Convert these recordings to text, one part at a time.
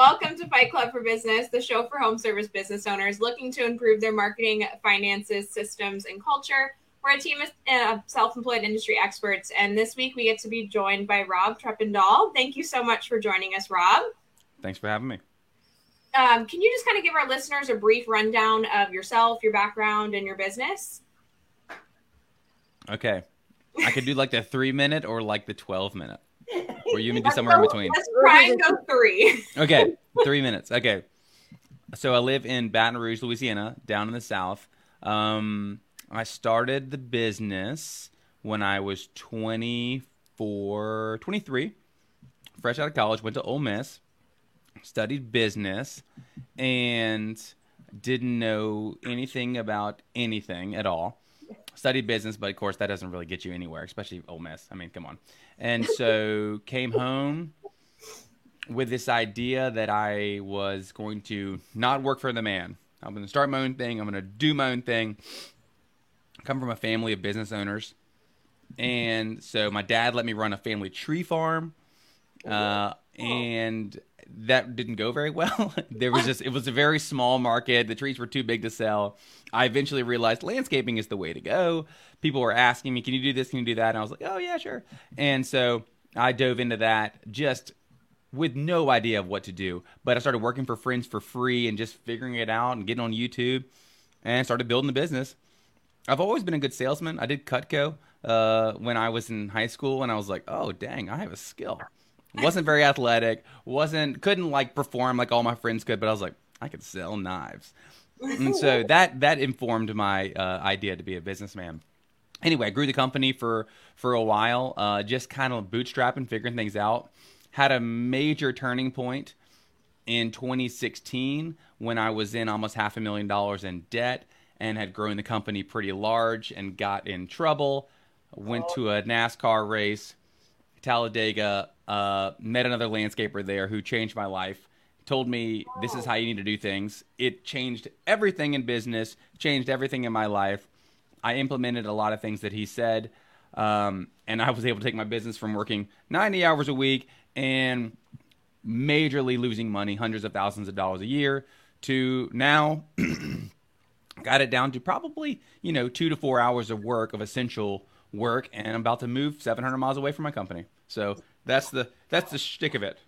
Welcome to Fight Club for Business, the show for home service business owners looking to improve their marketing, finances, systems, and culture. We're a team of uh, self employed industry experts, and this week we get to be joined by Rob Treppendahl. Thank you so much for joining us, Rob. Thanks for having me. Um, can you just kind of give our listeners a brief rundown of yourself, your background, and your business? Okay. I could do like the three minute or like the 12 minute. Or you can do somewhere in between. Let's try and go three. Okay. Three minutes. Okay. So I live in Baton Rouge, Louisiana, down in the South. Um, I started the business when I was 24, 23, fresh out of college, went to Ole Miss, studied business, and didn't know anything about anything at all. Studied business, but of course that doesn't really get you anywhere, especially Ole Miss. I mean, come on. And so came home with this idea that I was going to not work for the man. I'm going to start my own thing. I'm going to do my own thing. I come from a family of business owners, and so my dad let me run a family tree farm, uh, and that didn't go very well. there was just it was a very small market. The trees were too big to sell. I eventually realized landscaping is the way to go. People were asking me, "Can you do this? Can you do that?" And I was like, "Oh yeah, sure." And so I dove into that just with no idea of what to do. But I started working for friends for free and just figuring it out and getting on YouTube and started building the business. I've always been a good salesman. I did Cutco uh, when I was in high school, and I was like, "Oh, dang, I have a skill." Wasn't very athletic. wasn't couldn't like perform like all my friends could, but I was like, I could sell knives, and so that that informed my uh, idea to be a businessman. Anyway, I grew the company for for a while, uh, just kind of bootstrapping, figuring things out. Had a major turning point in 2016 when I was in almost half a million dollars in debt and had grown the company pretty large and got in trouble. Went to a NASCAR race, Talladega, uh, met another landscaper there who changed my life. Told me this is how you need to do things. It changed everything in business, changed everything in my life. I implemented a lot of things that he said, um, and I was able to take my business from working 90 hours a week and majorly losing money, hundreds of thousands of dollars a year, to now got it down to probably you know two to four hours of work of essential work, and I'm about to move 700 miles away from my company. So that's the that's the shtick of it.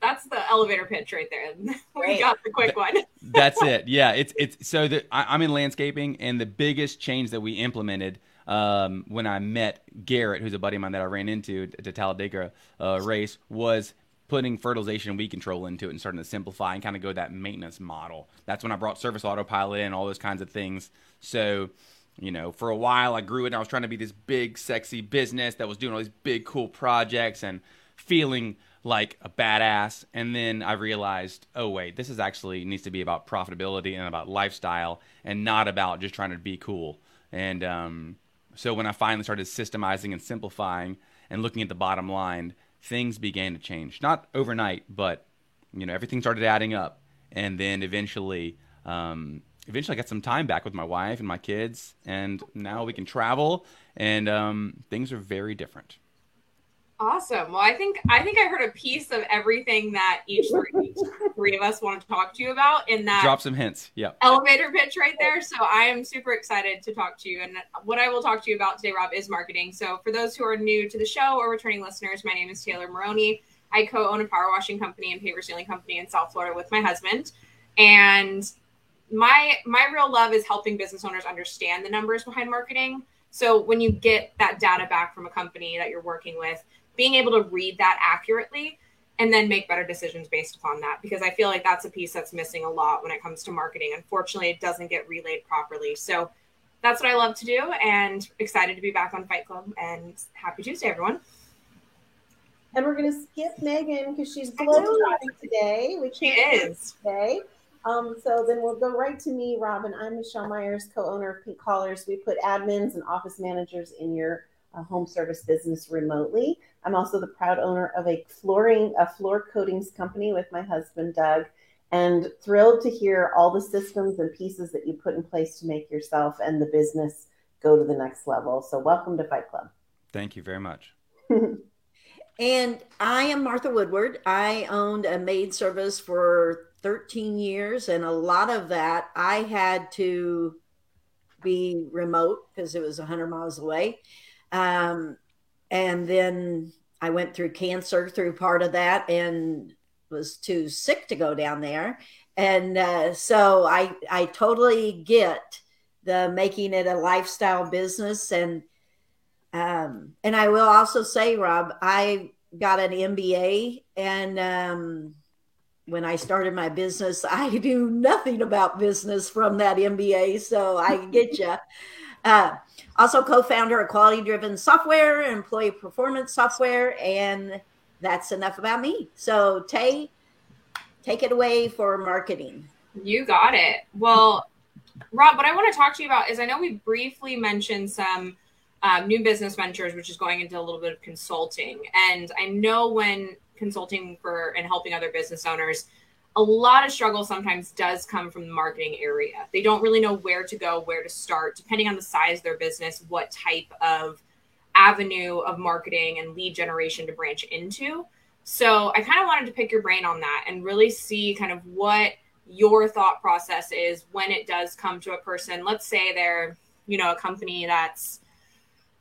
That's the elevator pitch right there. we Great. got the quick one. That's it. Yeah, it's it's so that I, I'm in landscaping, and the biggest change that we implemented um, when I met Garrett, who's a buddy of mine that I ran into at the Talladega uh, race, was putting fertilization and weed control into it and starting to simplify and kind of go that maintenance model. That's when I brought service autopilot in, all those kinds of things. So, you know, for a while I grew it and I was trying to be this big, sexy business that was doing all these big, cool projects and feeling like a badass. And then I realized, oh, wait, this is actually needs to be about profitability and about lifestyle and not about just trying to be cool. And um, so when I finally started systemizing and simplifying and looking at the bottom line, things began to change. Not overnight, but you know everything started adding up, and then eventually, um, eventually I got some time back with my wife and my kids, and now we can travel, and um, things are very different. Awesome. Well, I think I think I heard a piece of everything that each three, each three of us want to talk to you about in that Drop some hints. Yep. elevator pitch right there. So I am super excited to talk to you. And what I will talk to you about today, Rob, is marketing. So for those who are new to the show or returning listeners, my name is Taylor Maroney. I co-own a power washing company and paver sealing company in South Florida with my husband. And my my real love is helping business owners understand the numbers behind marketing. So when you get that data back from a company that you're working with, being able to read that accurately and then make better decisions based upon that because I feel like that's a piece that's missing a lot when it comes to marketing. Unfortunately, it doesn't get relayed properly. So that's what I love to do and excited to be back on Fight Club and happy Tuesday everyone. And we're going to skip Megan because she's globetrotting today, which She is. today. Um, so then we'll go right to me, Robin. I'm Michelle Myers, co-owner of Pink Collars. We put admins and office managers in your uh, home service business remotely. I'm also the proud owner of a flooring, a floor coatings company with my husband Doug, and thrilled to hear all the systems and pieces that you put in place to make yourself and the business go to the next level. So welcome to Fight Club. Thank you very much. And I am Martha Woodward. I owned a maid service for 13 years, and a lot of that I had to be remote because it was 100 miles away. Um, and then I went through cancer through part of that and was too sick to go down there. And uh, so I, I totally get the making it a lifestyle business and um, and I will also say, Rob, I got an MBA, and um, when I started my business, I knew nothing about business from that MBA. So I get you. Uh, also, co-founder of Quality Driven Software, employee performance software, and that's enough about me. So Tay, take it away for marketing. You got it. Well, Rob, what I want to talk to you about is I know we briefly mentioned some um, new business ventures, which is going into a little bit of consulting. And I know when consulting for and helping other business owners, a lot of struggle sometimes does come from the marketing area. They don't really know where to go, where to start, depending on the size of their business, what type of avenue of marketing and lead generation to branch into. So I kind of wanted to pick your brain on that and really see kind of what your thought process is when it does come to a person. Let's say they're, you know, a company that's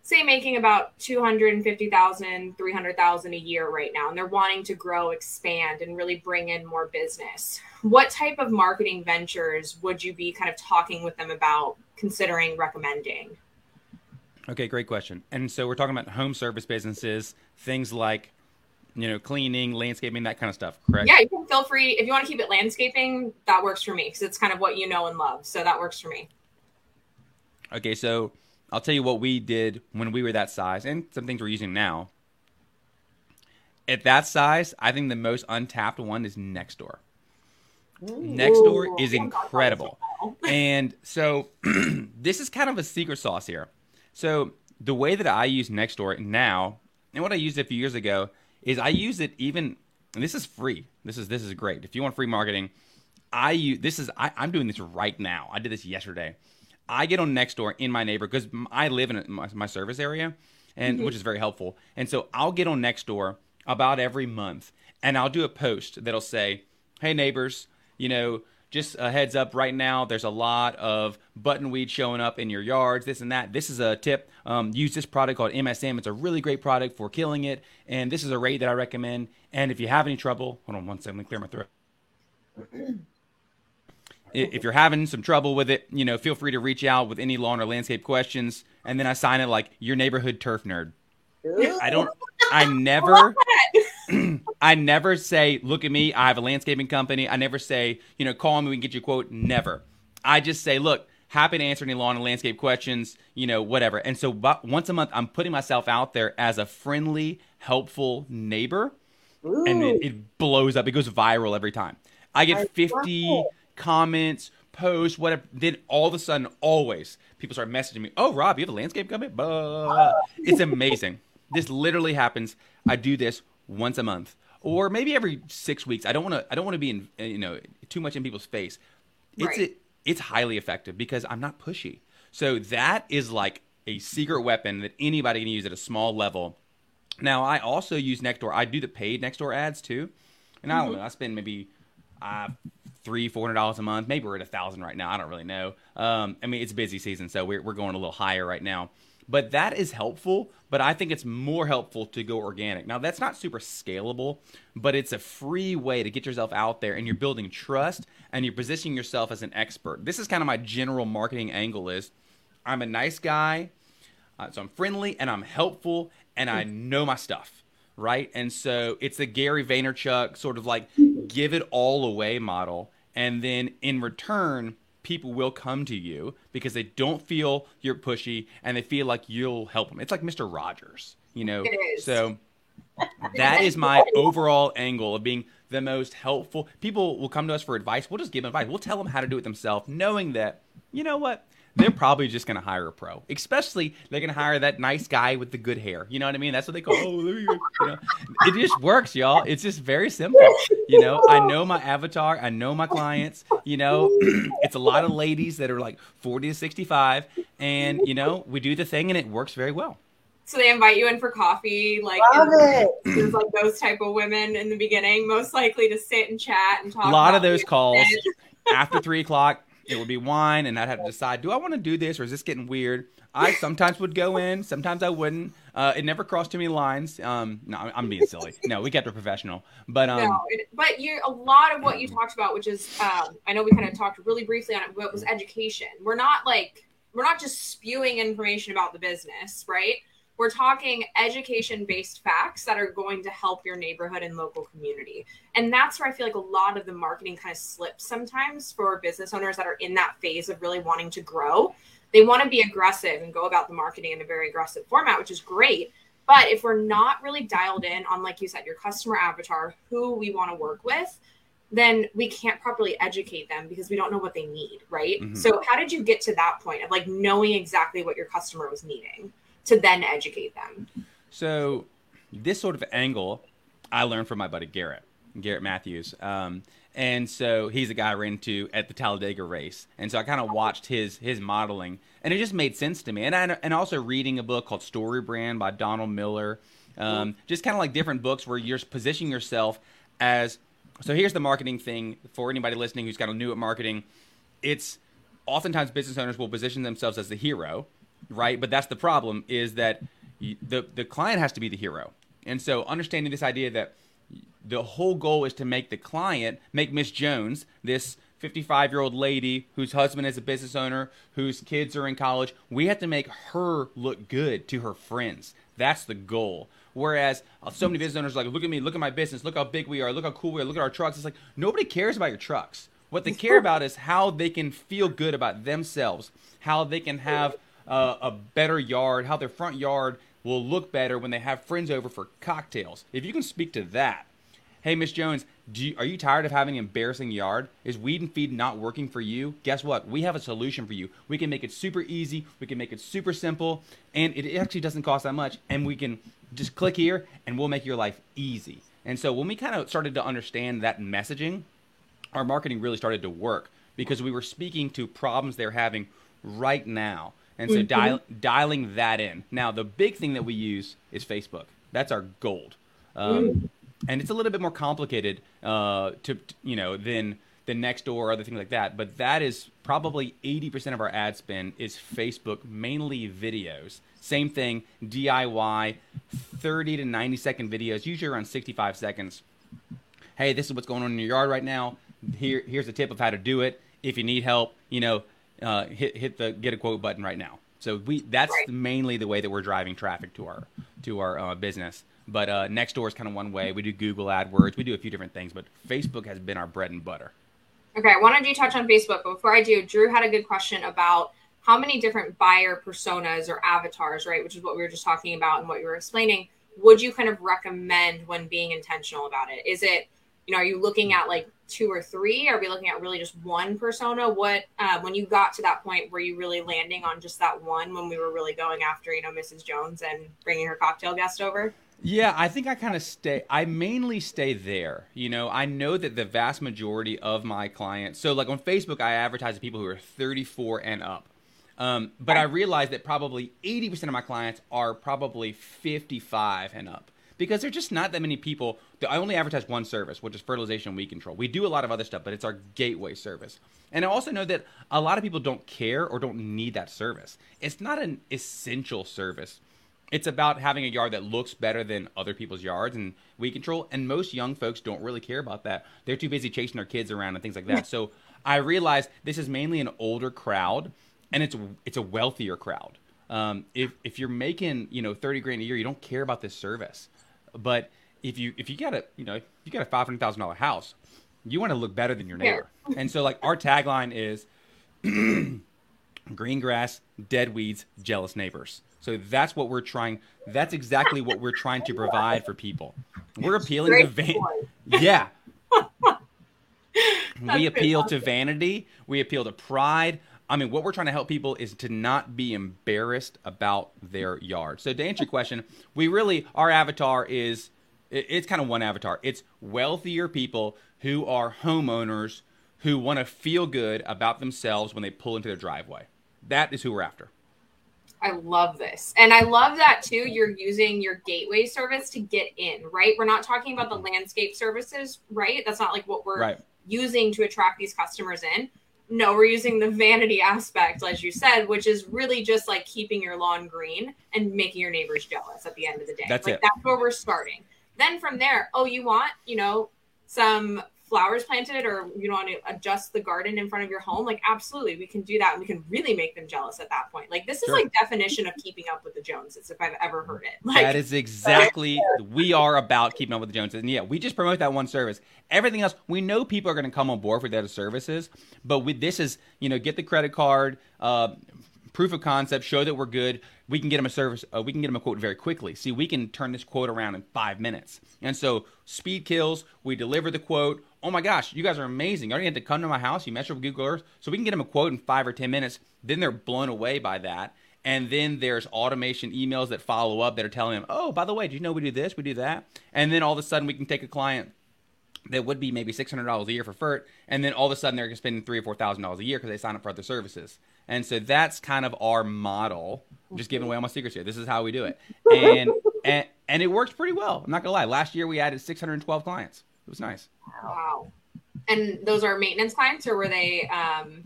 say making about 250,000, 300,000 a year right now and they're wanting to grow, expand and really bring in more business. What type of marketing ventures would you be kind of talking with them about considering recommending? Okay, great question. And so we're talking about home service businesses, things like you know, cleaning, landscaping, that kind of stuff, correct? Yeah, you can feel free if you want to keep it landscaping, that works for me because it's kind of what you know and love. So that works for me. Okay, so I'll tell you what we did when we were that size and some things we're using now. At that size, I think the most untapped one is Nextdoor. Nextdoor is incredible. and so this is kind of a secret sauce here. So the way that I use Nextdoor now, and what I used a few years ago, is I use it even and this is free. This is this is great. If you want free marketing, I use this is I, I'm doing this right now. I did this yesterday. I get on Nextdoor in my neighbor because I live in my, my service area, and which is very helpful. And so I'll get on Nextdoor about every month, and I'll do a post that'll say, "Hey neighbors, you know." Just a heads up right now, there's a lot of buttonweed showing up in your yards, this and that. This is a tip. Um, use this product called MSM. It's a really great product for killing it. And this is a rate that I recommend. And if you have any trouble, hold on one second, let me clear my throat if you're having some trouble with it, you know, feel free to reach out with any lawn or landscape questions. And then I sign it like your neighborhood turf nerd. I don't. I never. I never say, "Look at me. I have a landscaping company." I never say, "You know, call me. We can get you a quote." Never. I just say, "Look, happy to answer any lawn and landscape questions. You know, whatever." And so, once a month, I'm putting myself out there as a friendly, helpful neighbor, and it, it blows up. It goes viral every time. I get love 50 it. Comments, posts, whatever. Then all of a sudden, always people start messaging me. Oh, Rob, you have a landscape coming?" Blah. It's amazing. this literally happens. I do this once a month, or maybe every six weeks. I don't want to. I don't want to be in you know too much in people's face. It's Right. it, it's highly effective because I'm not pushy. So that is like a secret weapon that anybody can use at a small level. Now I also use Nextdoor. I do the paid Nextdoor ads too, and I don't know. I spend maybe uh, three, four hundred dollars a month. Maybe we're at a thousand right now. I don't really know. Um, I mean, it's busy season, so we're we're going a little higher right now. But that is helpful. But I think it's more helpful to go organic. Now that's not super scalable, but it's a free way to get yourself out there, and you're building trust, and you're positioning yourself as an expert. This is kind of my general marketing angle. Is I'm a nice guy. Uh, so I'm friendly and I'm helpful and I know my stuff, right? And so it's the Gary Vaynerchuk sort of like give it all away model. And then in return, people will come to you because they don't feel you're pushy and they feel like you'll help them. It's like Mr. Rogers, you know? It is. So that is my overall angle of being the most helpful. People will come to us for advice. We'll just give them advice. We'll tell them how to do it themselves, knowing that you know what they're probably just going to hire a pro. Especially they're going to hire that nice guy with the good hair. You know what I mean? That's what they call. Oh, you know, it just works, y'all. It's just very simple. You know, I know my avatar. I know my clients. You know, it's a lot of ladies that are like forty to sixty-five, and you know, we do the thing, and it works very well. So they invite you in for coffee, like Love and it. there's like those type of women in the beginning, most likely to sit and chat and talk. a lot of those calls after three o'clock it would be wine and i'd have to decide do i want to do this or is this getting weird? I sometimes would go in sometimes i wouldn't. Uh, it never crossed too many lines. Um, no I'm- i'm being silly. No we kept it professional. But um, no, it, but you a lot of what you talked about, which is um, I know we kind of talked really briefly on it, but was education. We're not like we're not just spewing information about the business, right? We're talking education based facts that are going to help your neighborhood and local community. And that's where I feel like a lot of the marketing kind of slips sometimes for business owners that are in that phase of really wanting to grow. They want to be aggressive and go about the marketing in a very aggressive format, which is great. But if we're not really dialed in on, like you said, your customer avatar, who we want to work with, then we can't properly educate them because we don't know what they need, right? Mhm. So, how did you get to that point of like knowing exactly what your customer was needing to then educate them? So this sort of angle I learned from my buddy Garrett, Garrett Matthews. Um, and so he's a guy I ran into at the Talladega race. And so I kind of watched his his modeling and it just made sense to me. And I, and also reading a book called StoryBrand by Donald Miller. Um, just kind of like different books where you're positioning yourself as so here's the marketing thing for anybody listening who's kind of new at marketing. It's oftentimes business owners will position themselves as the hero, right? But that's the problem is that the the client has to be the hero. And so understanding this idea that the whole goal is to make the client make Miss Jones this 55 year old lady whose husband is a business owner, whose kids are in college. We have to make her look good to her friends. That's the goal. Whereas uh, so many business owners are like, look at me, look at my business, look how big we are, look how cool we are, look at our trucks. It's like nobody cares about your trucks. What they care about is how they can feel good about themselves, how they can have uh, a better yard, how their front yard will look better when they have friends over for cocktails. If you can speak to that, hey Miss Jones, you, are you tired of having an embarrassing yard? Is weed and feed not working for you? Guess what? We have a solution for you. We can make it super easy. We can make it super simple, and it actually doesn't cost that much. And we can just click here, and we'll make your life easy. And so when we kind of started to understand that messaging, our marketing really started to work because we were speaking to problems they're having right now. And so dial, dialing that in. Now, the big thing that we use is Facebook. That's our gold. Um, and it's a little bit more complicated uh, to, you know, than than Nextdoor or other things like that. But that is probably 80% of our ad spend is Facebook, mainly videos. Same thing, DIY, 30 to 90 second videos, usually around 65 seconds hey, this is what's going on in your yard right now. Here, here's a tip of how to do it. If you need help, you know, uh, hit hit the get a quote button right now. So we that's Right. mainly the way that we're driving traffic to our to our uh, business. But uh, Nextdoor is kind of one way. We do Google AdWords. We do a few different things, but Facebook has been our bread and butter. Okay, I wanted to touch on Facebook, but before I do, Drew had a good question about how many different buyer personas or avatars, right? Which is what we were just talking about and what you were explaining. Would you kind of recommend when being intentional about it? Is it, you know, are you looking at like two or three? Are we looking at really just one persona? What, uh, when you got to that point, were you really landing on just that one when we were really going after, you know, Mrs. Jones and bringing her cocktail guest over? Yeah, I think I kind of stay. I mainly stay there. You know, I know that the vast majority of my clients. So, like on Facebook, I advertise to people who are 34 and up. Um, but I realize that probably 80% of my clients are probably 55 and up because there's just not that many people. I only advertise one service, which is fertilization and weed control. We do a lot of other stuff, but it's our gateway service. And I also know that a lot of people don't care or don't need that service. It's not an essential service it's about having a yard that looks better than other people's yards and weed control. And most young folks don't really care about that. They're too busy chasing their kids around and things like that. So I realized this is mainly an older crowd, and it's it's a wealthier crowd. Um, if if you're making you know thirty grand a year, you don't care about this service. But if you if you got a you know you got a five hundred thousand dollar house, you want to look better than your neighbor. And so like our tagline is green grass, dead weeds, jealous neighbors. So that's what we're trying. That's exactly what we're trying to provide for people. We're appealing to Great van. Yeah, we appeal to vanity. We appeal to pride. I mean, what we're trying to help people is to not be embarrassed about their yard. So to answer your question, we really our avatar is it's kind of one avatar. It's wealthier people who are homeowners who want to feel good about themselves when they pull into their driveway. That is who we're after. I love this. And I love that too. You're using your gateway service to get in, right? We're not talking about the mm-hmm. landscape services, right? That's not like what we're Right. using to attract these customers in. No, we're using the vanity aspect, as you said, which is really just like keeping your lawn green and making your neighbors jealous at the end of the day. That's like it. that's where we're starting. Then from there, oh, you want, you know, some flowers planted or you want to adjust the garden in front of your home like absolutely we can do that and we can really make them jealous at that point like this is Sure. like definition of keeping up with the joneses if i've ever heard it like that is exactly we are about keeping up with the Joneses. And yeah, we just promote that one service. Everything else, we know people are going to come on board for the other services, but with this is you know get the credit card, uh, proof of concept, show that we're good. We can get them a service. Uh, we can get them a quote very quickly. See, we can turn this quote around in five minutes. And so speed kills. We deliver the quote. Oh my gosh, you guys are amazing! You already had to come to my house. You measure with Google Earth, so we can get them a quote in five or ten minutes. Then they're blown away by that. And then there's automation emails that follow up that are telling them, oh, by the way, did you know we do this, we do that? And then all of a sudden we can take a client that would be maybe six hundred dollars a year for FERT, and then all of a sudden they're spending three or four thousand dollars a year because they sign up for other services. And so that's kind of our model. I'm just giving away all my secrets here. This is how we do it, and and, and it works pretty well. I'm not gonna lie. Last year we added 612 clients. It was nice. wow and those are maintenance clients or were they um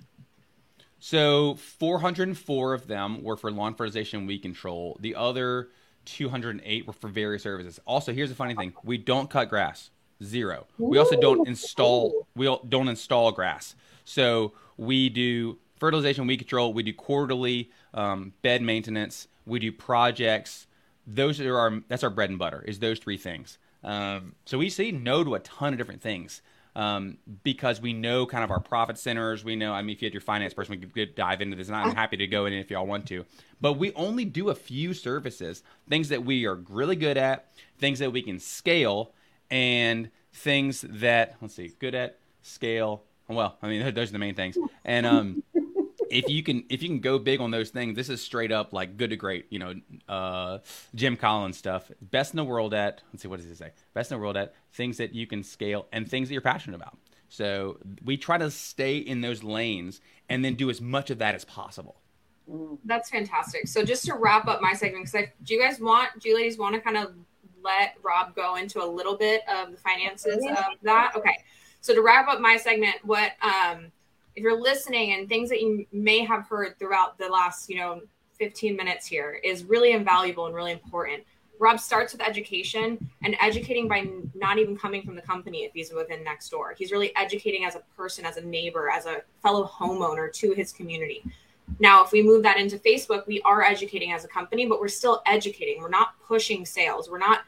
So 404 of them were for lawn fertilization weed control. The other 208 were for various services. Also, here's the funny thing: we don't cut grass. Zero. We also don't install. We don't install grass. So we do fertilization, weed control. We do quarterly um, bed maintenance. We do projects. Those are our. That's our bread and butter. Is those three things. Um, so we say no to a ton of different things um, because we know kind of our profit centers. We know, I mean, if you had your finance person, we could dive into this, and I'm happy to go in if y'all want to. But we only do a few services, things that we are really good at, things that we can scale, and things that let's see, good at scale. Well, I mean, those are the main things. And um, if you can, if you can go big on those things, this is straight up like good to great. You know, uh, Jim Collins stuff. Best in the world at. Let's see, what does he say? Best in the world at things that you can scale and things that you're passionate about. So we try to stay in those lanes and then do as much of that as possible. That's fantastic. So just to wrap up my segment, because do you guys want, do you ladies want to kind of let Rob go into a little bit of the finances of that? Okay. So to wrap up my segment, what um, if you're listening and things that you may have heard throughout the last, you know, 15 minutes here is really invaluable and really important. Rob starts with education and educating by not even coming from the company if he's within Nextdoor. He's really educating as a person, as a neighbor, as a fellow homeowner to his community. Now, if we move that into Facebook, we are educating as a company, but we're still educating. We're not pushing sales. We're not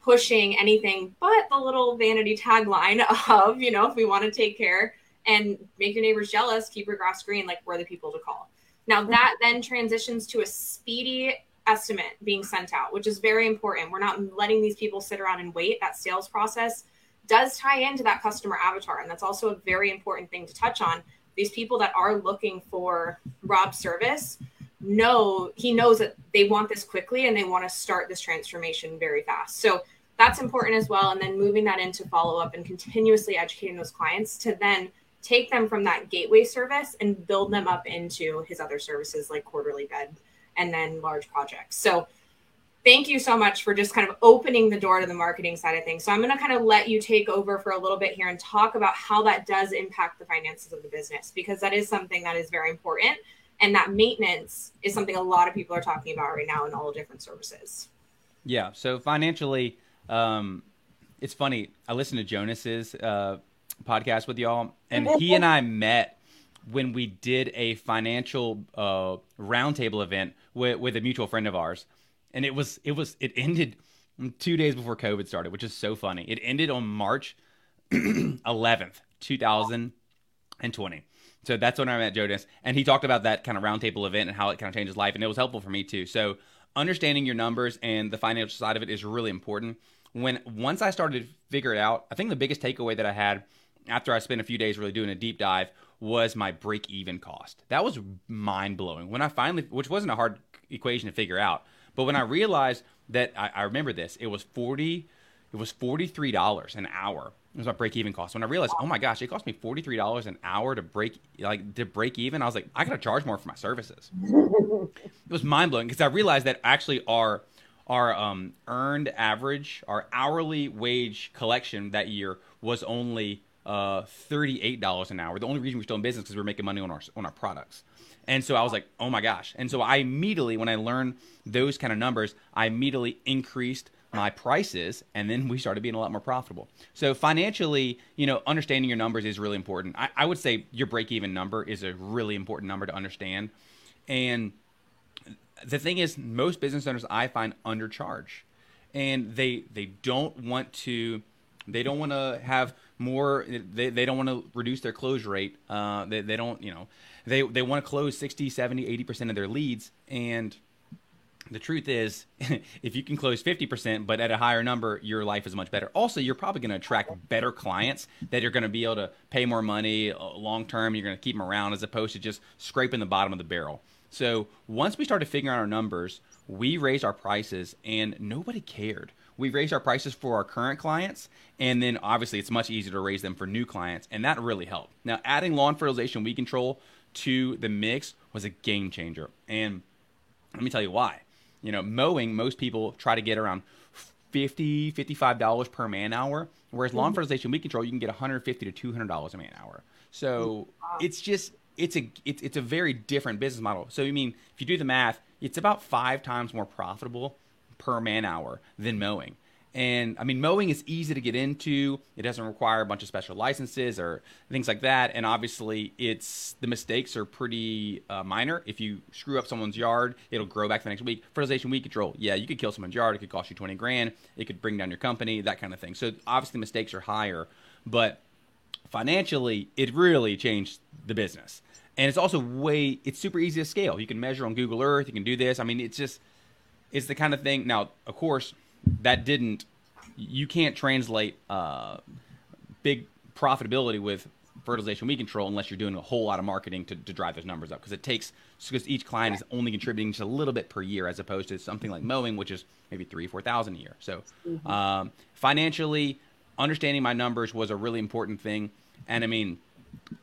pushing anything but the little vanity tagline of, you know, if we want to take care and make your neighbors jealous, keep your grass green, like we're the people to call. Now, that then transitions to a speedy estimate being sent out, which is very important. We're not letting these people sit around and wait. That sales process does tie into that customer avatar. And that's also a very important thing to touch on. These people that are looking for Rob's service know he knows that they want this quickly and they want to start this transformation very fast. So that's important as well. And then moving that into follow up and continuously educating those clients to then take them from that gateway service and build them up into his other services like quarterly bed and then large projects. So thank you so much for just kind of opening the door to the marketing side of things. So I'm going to kind of let you take over for a little bit here and talk about how that does impact the finances of the business because that is something that is very important and that maintenance is something a lot of people are talking about right now in all different services. Yeah. So financially, um, it's funny. I listened to Jonas's uh, podcast with y'all, and he and I met when we did a financial uh, roundtable event with, with a mutual friend of ours, and it was it was it ended two days before COVID started, which is so funny. It ended on March 11th, 2020. So that's when I met Jonas, and he talked about that kind of roundtable event and how it kind of changed his life, and it was helpful for me too. So understanding your numbers and the financial side of it is really important. when once I started to figure it out, I think the biggest takeaway that I had after I spent a few days really doing a deep dive was my break even cost. That was mind blowing. When I finally, which wasn't a hard equation to figure out, but when I realized that I, I remember this, it was 40, it was $43 an hour. It was my break even cost. When I realized, oh my gosh, it cost me $43 an hour to break, like to break even. I was like, I gotta charge more for my services. it was mind blowing because I realized that actually our, our um, earned average, our hourly wage collection that year was only uh, thirty-eight dollars an hour. The only reason we're still in business because we're making money on our on our products. And so I was like, oh my gosh. And so I immediately, when I learned those kind of numbers, I immediately increased my prices and then we started being a lot more profitable. So financially, you know, understanding your numbers is really important. I, I would say your break even number is a really important number to understand. And the thing is, most business owners I find undercharge, and they they don't want to they don't want to have more they, they don't want to reduce their close rate uh, they, they don't you know they they want to close 60 70 80% of their leads and the truth is if you can close 50% but at a higher number your life is much better. Also you're probably going to attract better clients that you're going to be able to pay more money uh, long term you're going to keep them around as opposed to just scraping the bottom of the barrel. So once we started figuring out our numbers we raised our prices and nobody cared we raised our prices for our current clients and then obviously it's much easier to raise them for new clients and that really helped. Now adding lawn fertilization weed control to the mix was a game changer and let me tell you why. You know mowing most people try to get around 50 55 dollars per man hour whereas lawn mm-hmm. fertilization weed control you can get 150 to 200 dollars a man hour. So it's just it's a it's, it's a very different business model. So i mean if you do the math it's about five times more profitable per man hour than mowing. And I mean, mowing is easy to get into. It doesn't require a bunch of special licenses or things like that. And obviously, it's the mistakes are pretty uh, minor. If you screw up someone's yard, it'll grow back the next week. Fertilization weed control, yeah, you could kill someone's yard. It could cost you twenty grand. It could bring down your company, that kind of thing. So obviously, mistakes are higher, but financially, it really changed the business. And it's also way, it's super easy to scale. You can measure on Google Earth. You can do this. I mean, it's just it's the kind of thing. Now, of course, that didn't. You can't translate uh, big profitability with fertilization weed control unless you're doing a whole lot of marketing to, to drive those numbers up because it takes because each client is only contributing just a little bit per year as opposed to something like mowing which is maybe three four thousand a year so Mm-hmm. um, financially understanding my numbers was a really important thing and i mean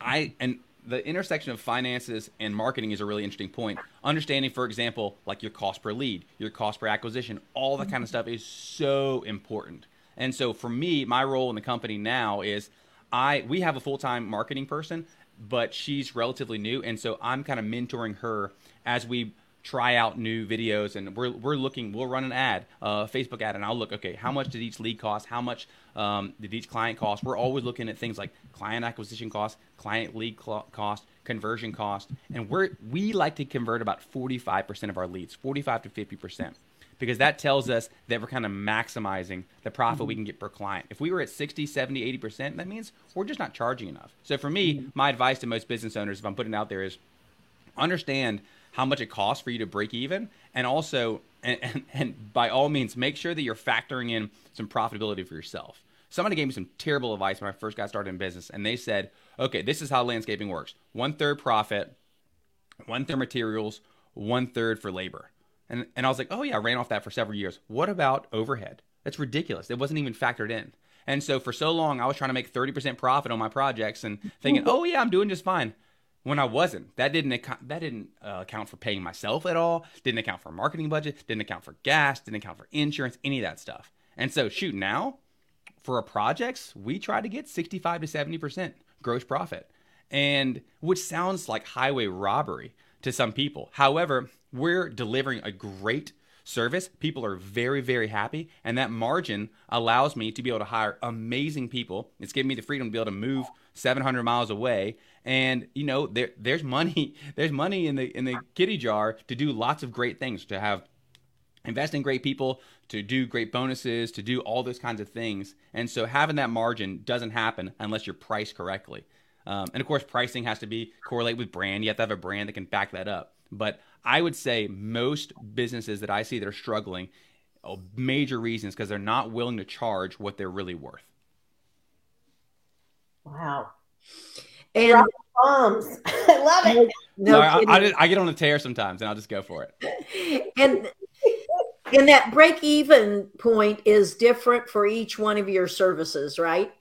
i and the intersection of finances and marketing is a really interesting point. Understanding, for example, like your cost per lead, your cost per acquisition, all that kind of stuff is so important. And so for me, my role in the company now is I we have a full-time marketing person, but she's relatively new and so I'm kind of mentoring her as we try out new videos and we're, we're looking we'll run an ad uh, a facebook ad and i'll look okay how much did each lead cost how much um, did each client cost we're always looking at things like client acquisition cost client lead cl- cost conversion cost and we're we like to convert about 45% of our leads 45 to 50% because that tells us that we're kind of maximizing the profit we mm-hmm. can get per client. If we were at 60, 70, 80%, that means we're just not charging enough. So for me, mm-hmm. my advice to most business owners, if I'm putting it out there, is understand how much it costs for you to break even. And also and, and, and by all means make sure that you're factoring in some profitability for yourself. Somebody gave me some terrible advice when i first got started in business and they said okay this is how landscaping works. One third profit one third materials one third for labor. And, and i was like oh yeah i ran off that for several years. What about overhead? That's ridiculous. It wasn't even factored in. And so for so long i was trying to make 30% profit on my projects and thinking oh yeah i'm doing just fine when I wasn't. That didn't account, that didn't uh, account for paying myself at all. Didn't account for marketing budget. Didn't account for gas. Didn't account for insurance. Any of that stuff. And so, shoot, now for our projects, we try to get sixty-five to seventy percent gross profit, and which sounds like highway robbery to some people. However, we're delivering a great service. People are very, very happy, and that margin allows me to be able to hire amazing people. It's giving me the freedom to be able to move 700 miles away, and you know, there, there's money, there's money in the in the kitty jar to do lots of great things. To have invest in great people, to do great bonuses, to do all those kinds of things. And so having that margin doesn't happen unless you're priced correctly. Um, and of course, pricing has to be correlate with brand. You have to have a brand that can back that up. But I would say most businesses that I see that are struggling, a major reason is because they're not willing to charge what they're really worth. Wow. And Drop bombs. I love it. no I. I, I get on a tear sometimes, and I'll just go for it. and and that break even point is different for each one of your services, right?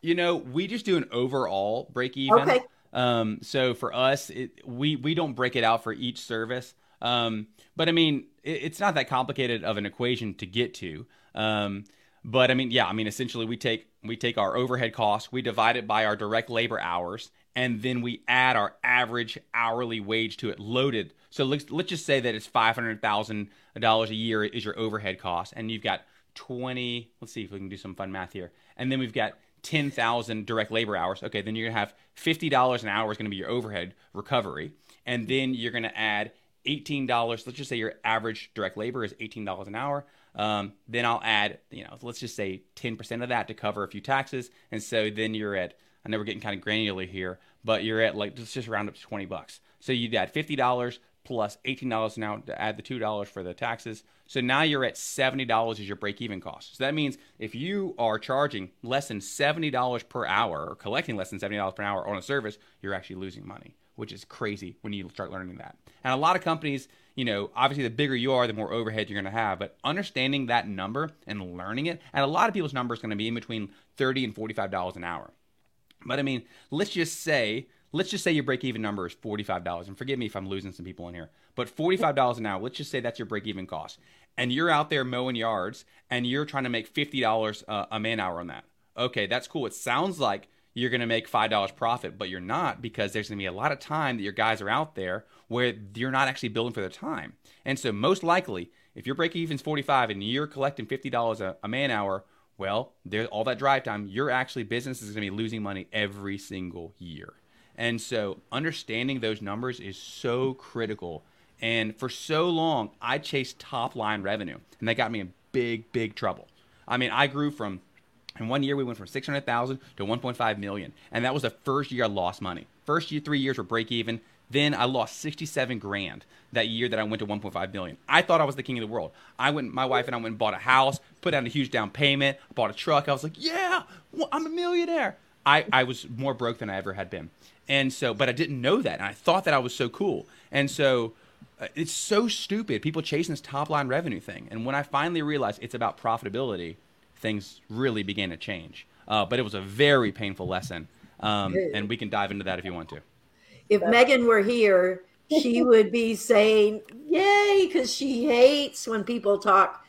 You know, we just do an overall break even. Okay. Um, so for us, it, we we don't break it out for each service. Um, but I mean, it, it's not that complicated of an equation to get to. Um, but I mean, yeah, I mean, essentially, we take we take our overhead costs, we divide it by our direct labor hours, and then we add our average hourly wage to it, loaded. So let's let's just say that it's five hundred thousand dollars a year is your overhead cost, and you've got twenty. Let's see if we can do some fun math here, and then we've got 10,000 direct labor hours. Okay, then you're to have $50 an hour is to be your overhead recovery. And then you're to add $18. Let's just say your average direct labor is $18 an hour. Um, then I'll add, you know, let's just say 10% of that to cover a few taxes. And so then you're at, I know we're getting kind of granular here, but you're at like, let's just round up to 20 bucks. So you'd add $50 plus $18 an hour to add the $2 for the taxes. So now you're at $70 is your break even cost. So that means if you are charging less than $70 per hour or collecting less than $70 per hour on a service, you're actually losing money, which is crazy when you start learning that. And a lot of companies, you know, obviously the bigger you are, the more overhead you're going to have, but understanding that number and learning it, and a lot of people's number is going to be in between 30 and $45 an hour. But I mean, let's just say, let's just say your break even number is $45. And forgive me if I'm losing some people in here, but $45 an hour, let's just say that's your break even cost. And you're out there mowing yards and you're trying to make $50 uh, a man hour on that. Okay, that's cool. It sounds like you're going to make $5 profit, but you're not because there's going to be a lot of time that your guys are out there where you're not actually building for their time. And so, most likely, if your break even's 45 and you're collecting $50 a, a man hour, well, there's all that drive time. Your actually business is going to be losing money every single year. And so understanding those numbers is so critical. And for so long, I chased top line revenue, and that got me in big, big trouble. I mean, I grew from in one year we went from 600,000 to 1.5 million, and that was the first year I lost money. First year, three years were break even. Then I lost 67 grand that year that I went to 1.5 million. I thought I was the king of the world. I went, my wife and I went and bought a house, put down a huge down payment, bought a truck. I was like, yeah, I'm a millionaire. I, I was more broke than I ever had been. And so, but I didn't know that. And I thought that I was so cool. And so uh, it's so stupid. People chasing this top line revenue thing. And when I finally realized it's about profitability, things really began to change. Uh, but it was a very painful lesson. Um, and we can dive into that if you want to. If Megan were here, she would be saying, Yay, because she hates when people talk,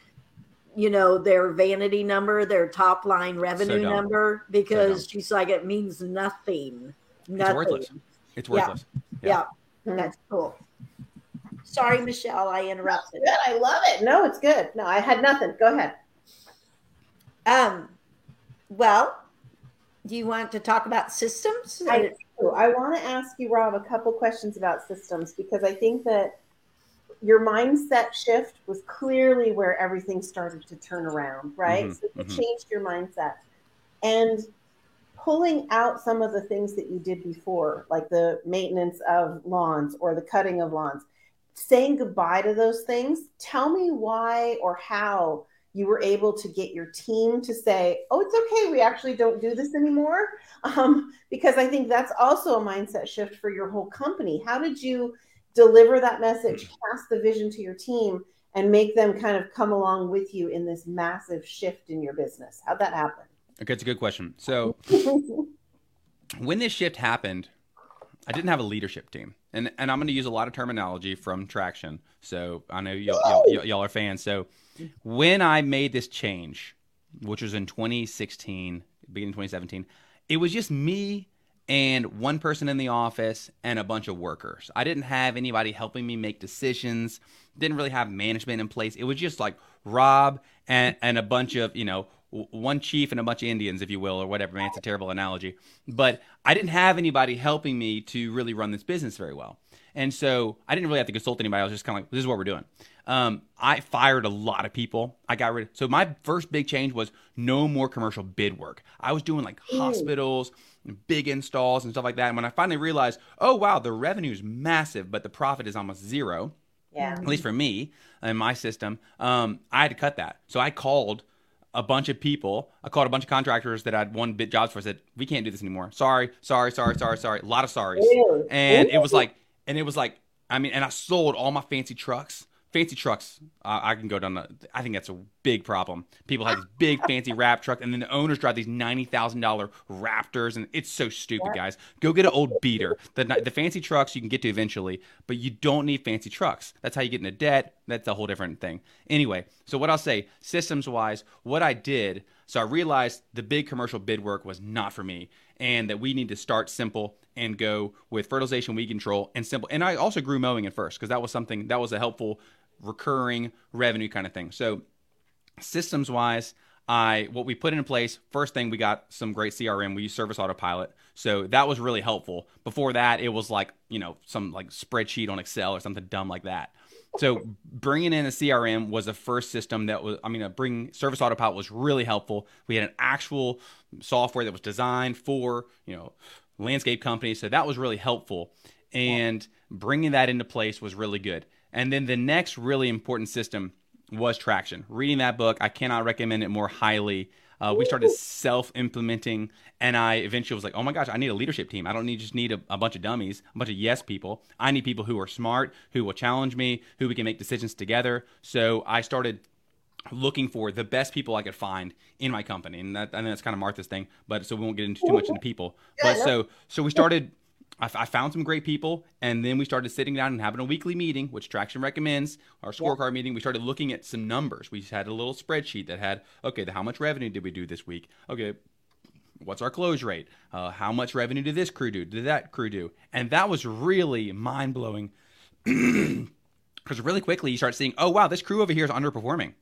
you know, their vanity number, their top line revenue dumb. number, because dumb. she's like, it means nothing. It's Nothing. worthless. It's Yeah. worthless. Yeah, that's cool. Sorry, Michelle, I interrupted. Good. I love it. No, it's good. No, I had nothing. Go ahead. Um, well, do you want to talk about systems? I do. I want to ask you, Rob, a couple questions about systems because I think that your mindset shift was clearly where everything started to turn around, right? Mhm, so you mhm. changed your mindset. And pulling out some of the things that you did before, like the maintenance of lawns or the cutting of lawns, saying goodbye to those things, tell me why or how you were able to get your team to say, oh, it's okay, we actually don't do this anymore. Um, because I think that's also a mindset shift for your whole company. How did you deliver that message, cast the vision to your team, and make them kind of come along with you in this massive shift in your business? How'd that happen? Okay, it's a good question. So when this shift happened, I didn't have a leadership team, and and I'm going to use a lot of terminology from Traction. So I know y'all, y'all, y'all, y'all are fans. So when I made this change, which was in 2016, beginning 2017, it was just me and one person in the office and a bunch of workers. I didn't have anybody helping me make decisions. Didn't really have management in place. It was just like Rob and and a bunch of you know one chief and a bunch of Indians, if you will, or whatever. Man, it's a terrible analogy, but I didn't have anybody helping me to really run this business very well. And so I didn't really have to consult anybody. I was just kind of like, this is what we're doing. Um, I fired a lot of people. I got rid. Of, so my first big change was no more commercial bid work. I was doing like hospitals, big installs, and stuff like that. And when I finally realized, oh wow, the revenue is massive, but the profit is almost zero. Yeah. at least for me and my system, um, I had to cut that. So I called a bunch of people. I called a bunch of contractors that I'd won bit jobs for. I said, "We can't do this anymore. Sorry, sorry, sorry, sorry, sorry. A lot of sorries." Really? And it was like, and it was like, I mean, and I sold all my fancy trucks. Fancy trucks, uh, I can go down. The, I think that's a big problem. People have these big fancy wrap trucks, and then the owners drive these ninety thousand dollar Raptors, and it's so stupid, guys. Go get an old beater. The the fancy trucks you can get to eventually, but you don't need fancy trucks. That's how you get into debt. That's a whole different thing. Anyway, so what I'll say, systems wise, what I did, so I realized the big commercial bid work was not for me, and that we need to start simple and go with fertilization, weed control, and simple. And I also grew mowing at first because that was something that was a helpful recurring revenue kind of thing. So systems wise, I what we put in place first thing we got some great CRM. We use Service Autopilot, so that was really helpful. Before that, it was like you know some like spreadsheet on Excel or something dumb like that. So bringing in a CRM was the first system that was. I mean, uh, bring Service Autopilot was really helpful. We had an actual software that was designed for you know landscape company. so that was really helpful. And bringing that into place was really good. And then the next really important system was Traction. Reading that book, I cannot recommend it more highly. Uh, we started self-implementing, and I eventually was like, "Oh my gosh, I need a leadership team. I don't need just need a, a bunch of dummies, a bunch of yes people. I need people who are smart, who will challenge me, who we can make decisions together." So I started looking for the best people I could find in my company, and that I that's kind of Martha's thing, but so we won't get into too much into people. But so so we started. I, I found some great people, and then we started sitting down and having a weekly meeting, which Traction recommends. Our scorecard meeting. We started looking at some numbers. We had a little spreadsheet that had okay, the, how much revenue did we do this week? Okay, what's our close rate? Uh, how much revenue did this crew do? Did that crew do? And that was really mind blowing because really quickly you start seeing, oh wow, this crew over here is underperforming.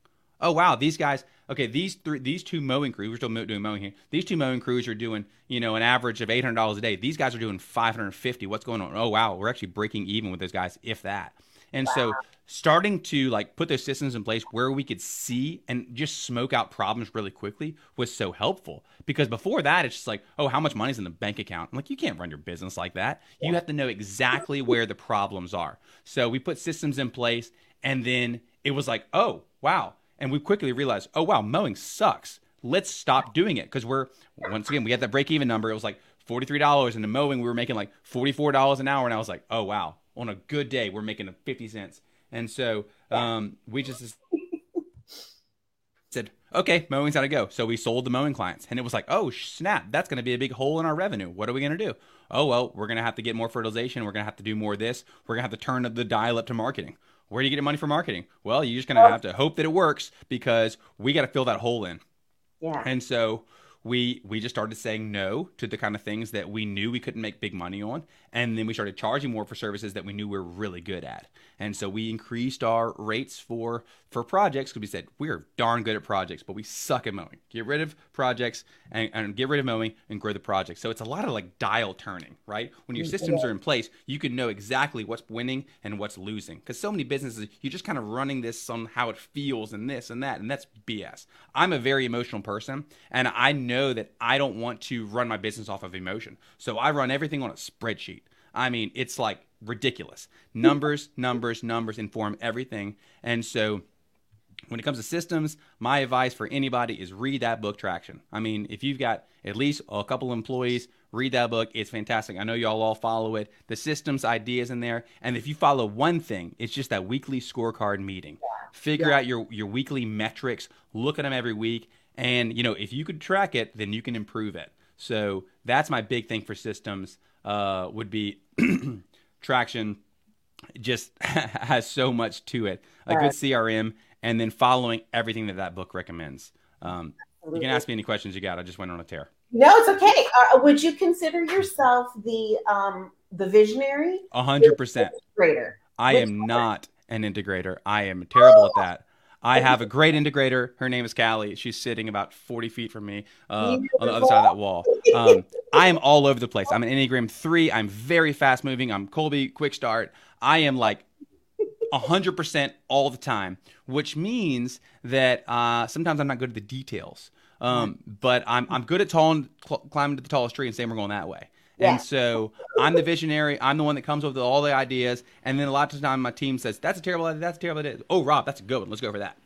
Oh wow, these guys. Okay, these three, these two mowing crews. We're still doing mowing here. These two mowing crews are doing, you know, an average of eight hundred dollars a day. These guys are doing five hundred fifty. What's going on? Oh wow, we're actually breaking even with those guys, if that. And so, starting to like put those systems in place where we could see and just smoke out problems really quickly was so helpful. Because before that, it's just like, oh, how much money's in the bank account? I'm like, you can't run your business like that. You have to know exactly where the problems are. So we put systems in place, and then it was like, oh wow, and we quickly realized, oh wow, mowing sucks. Let's stop doing it because we're once again we had that break even number. It was like forty three dollars, and the mowing we were making like forty four dollars an hour, and I was like, oh wow, on a good day we're making fifty cents, and so um, we just said, okay, mowing's got to go. So we sold the mowing clients, and it was like, oh snap, that's going to be a big hole in our revenue. What are we going to do? Oh well, we're going to have to get more fertilization. We're going to have to do more of this. We're going to have to turn the dial up to marketing. Where do you get your money for marketing? Well, you're just going to have to hope that it works because we got to fill that hole in. Yeah. And so we we just started saying no to the kind of things that we knew we couldn't make big money on, and then we started charging more for services that we knew we were really good at. And so we increased our rates for for projects because we said we're darn good at projects, but we suck at mowing. Get rid of projects and, and get rid of mowing and grow the projects. So it's a lot of like dial turning, right? When your mm, systems are in place, you can know exactly what's winning and what's losing. Because so many businesses, you're just kind of running this on how it feels and this and that, and that's BS. I'm a very emotional person, and I know that I don't want to run my business off of emotion. So I run everything on a spreadsheet. I mean, it's like ridiculous. Numbers, numbers, numbers inform everything. And so when it comes to systems, my advice for anybody is read that book Traction. I mean, if you've got at least a couple employees, read that book. It's fantastic. I know y'all all follow it. The systems ideas in there, and if you follow one thing, it's just that weekly scorecard meeting. Figure out your your weekly metrics. Look at them every week, and you know if you could track it, then you can improve it. So that's my big thing for systems. Uh, would be traction just has so much to it. A good CRM, and then following everything that that book recommends. Um, you can ask me any questions you got. I just went on a tear. No, it's okay. Uh, would you consider yourself the um the visionary? A hundred percent. Greater. I am not an integrator. I am terrible at that. I have a great integrator. Her name is Callie. She's sitting about 40 feet from me uh, on the other side of that wall. Um, I am all over the place. I'm an Enneagram 3. I'm very fast moving. I'm Kolbe, quick start. I am like 100% all the time, which means that uh, sometimes I'm not good at the details. Um, but I'm, I'm good at tall, cl- climbing to the tallest tree and saying we're going that way. Yeah. And so I'm the visionary. I'm the one that comes up with all the ideas. And then a lot of the time my team says, that's a terrible idea. That's a terrible idea. Oh, Rob, that's a good one. Let's go for that.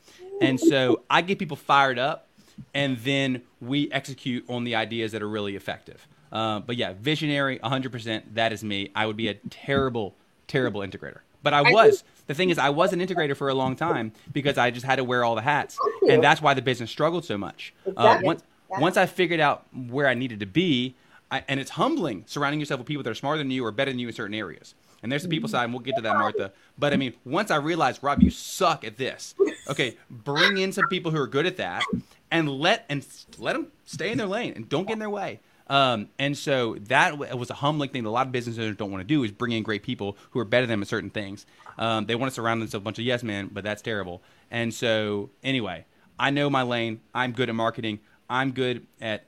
And so I get people fired up and then we execute on the ideas that are really effective. Uh, but yeah, visionary, 100%. That is me. I would be a terrible, terrible integrator. But I I was. The thing is, I was an integrator for a long time because I just had to wear all the hats. And that's why the business struggled so much. Uh, once, once I figured out where I needed to be, I, and it's humbling surrounding yourself with people that are smarter than you or better than you in certain areas. And there's the people side, and we'll get to that, Martha. But I mean, once I realized, Rob, you suck at this. Okay, bring in some people who are good at that, and let and let them stay in their lane and don't get in their way. Um, and so that was a humbling thing that a lot of business owners don't want to do is bring in great people who are better than them at certain things. Um, they want to surround themselves with a bunch of yes men, but that's terrible. And so anyway, I know my lane. I'm good at marketing. I'm good at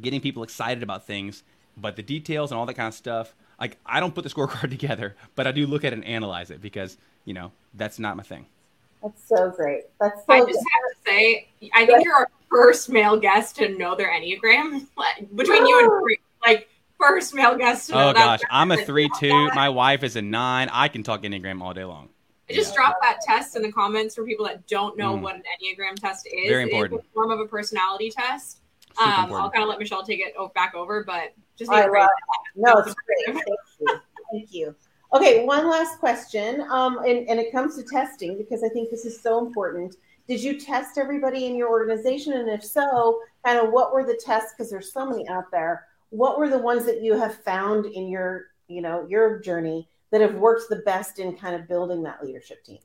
getting people excited about things, but the details and all that kind of stuff, like I don't put the scorecard together, but I do look at it and analyze it because you know that's not my thing. That's so great. That's so I good. just have to say, I think you're our first male guest to know their enneagram. Between you and Bree, like first male guest to know Oh that. gosh, I'm a three two. My wife is a nine. I can talk enneagram all day long. I Just drop that test in the comments for people that don't know Mm. what an enneagram test is. Very It is important. a form of a personality test. Super Um, I'll kind of let Michelle take it back over, but just I need to phrase love it. No, it's great. Thank you. Thank you. Okay, one last question. Um, and, and it comes to testing because I think this is so important. Did you test everybody in your organization? And if so, kind of what were the tests? Because there's so many out there. What were the ones that you have found in your, you know, your journey that have worked the best in kind of building that leadership team?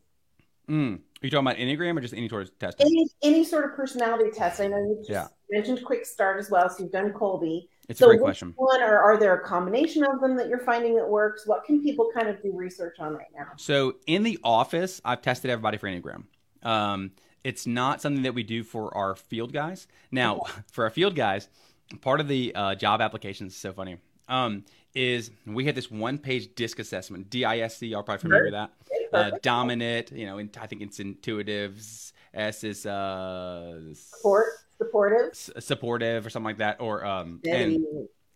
Mm. Are you talking about enneagram or just any sort of testing? Any any sort of personality test. I know you just Yeah. Mentioned Quick Start as well, so you've done Kolbe. It's so a great question. one, or are there a combination of them that you're finding that works? What can people kind of do research on right now? So in the office, I've tested everybody for Enneagram. Um, it's not something that we do for our field guys. Now, for our field guys, part of the uh, job applications is so funny. Um, is we had this one page disc assessment, D I S C. Y'all probably familiar with that. Uh, dominant, you know, in, I think it's intuitives. S is uh, Support, supportive. s- supportive or something like that, or um, Very- and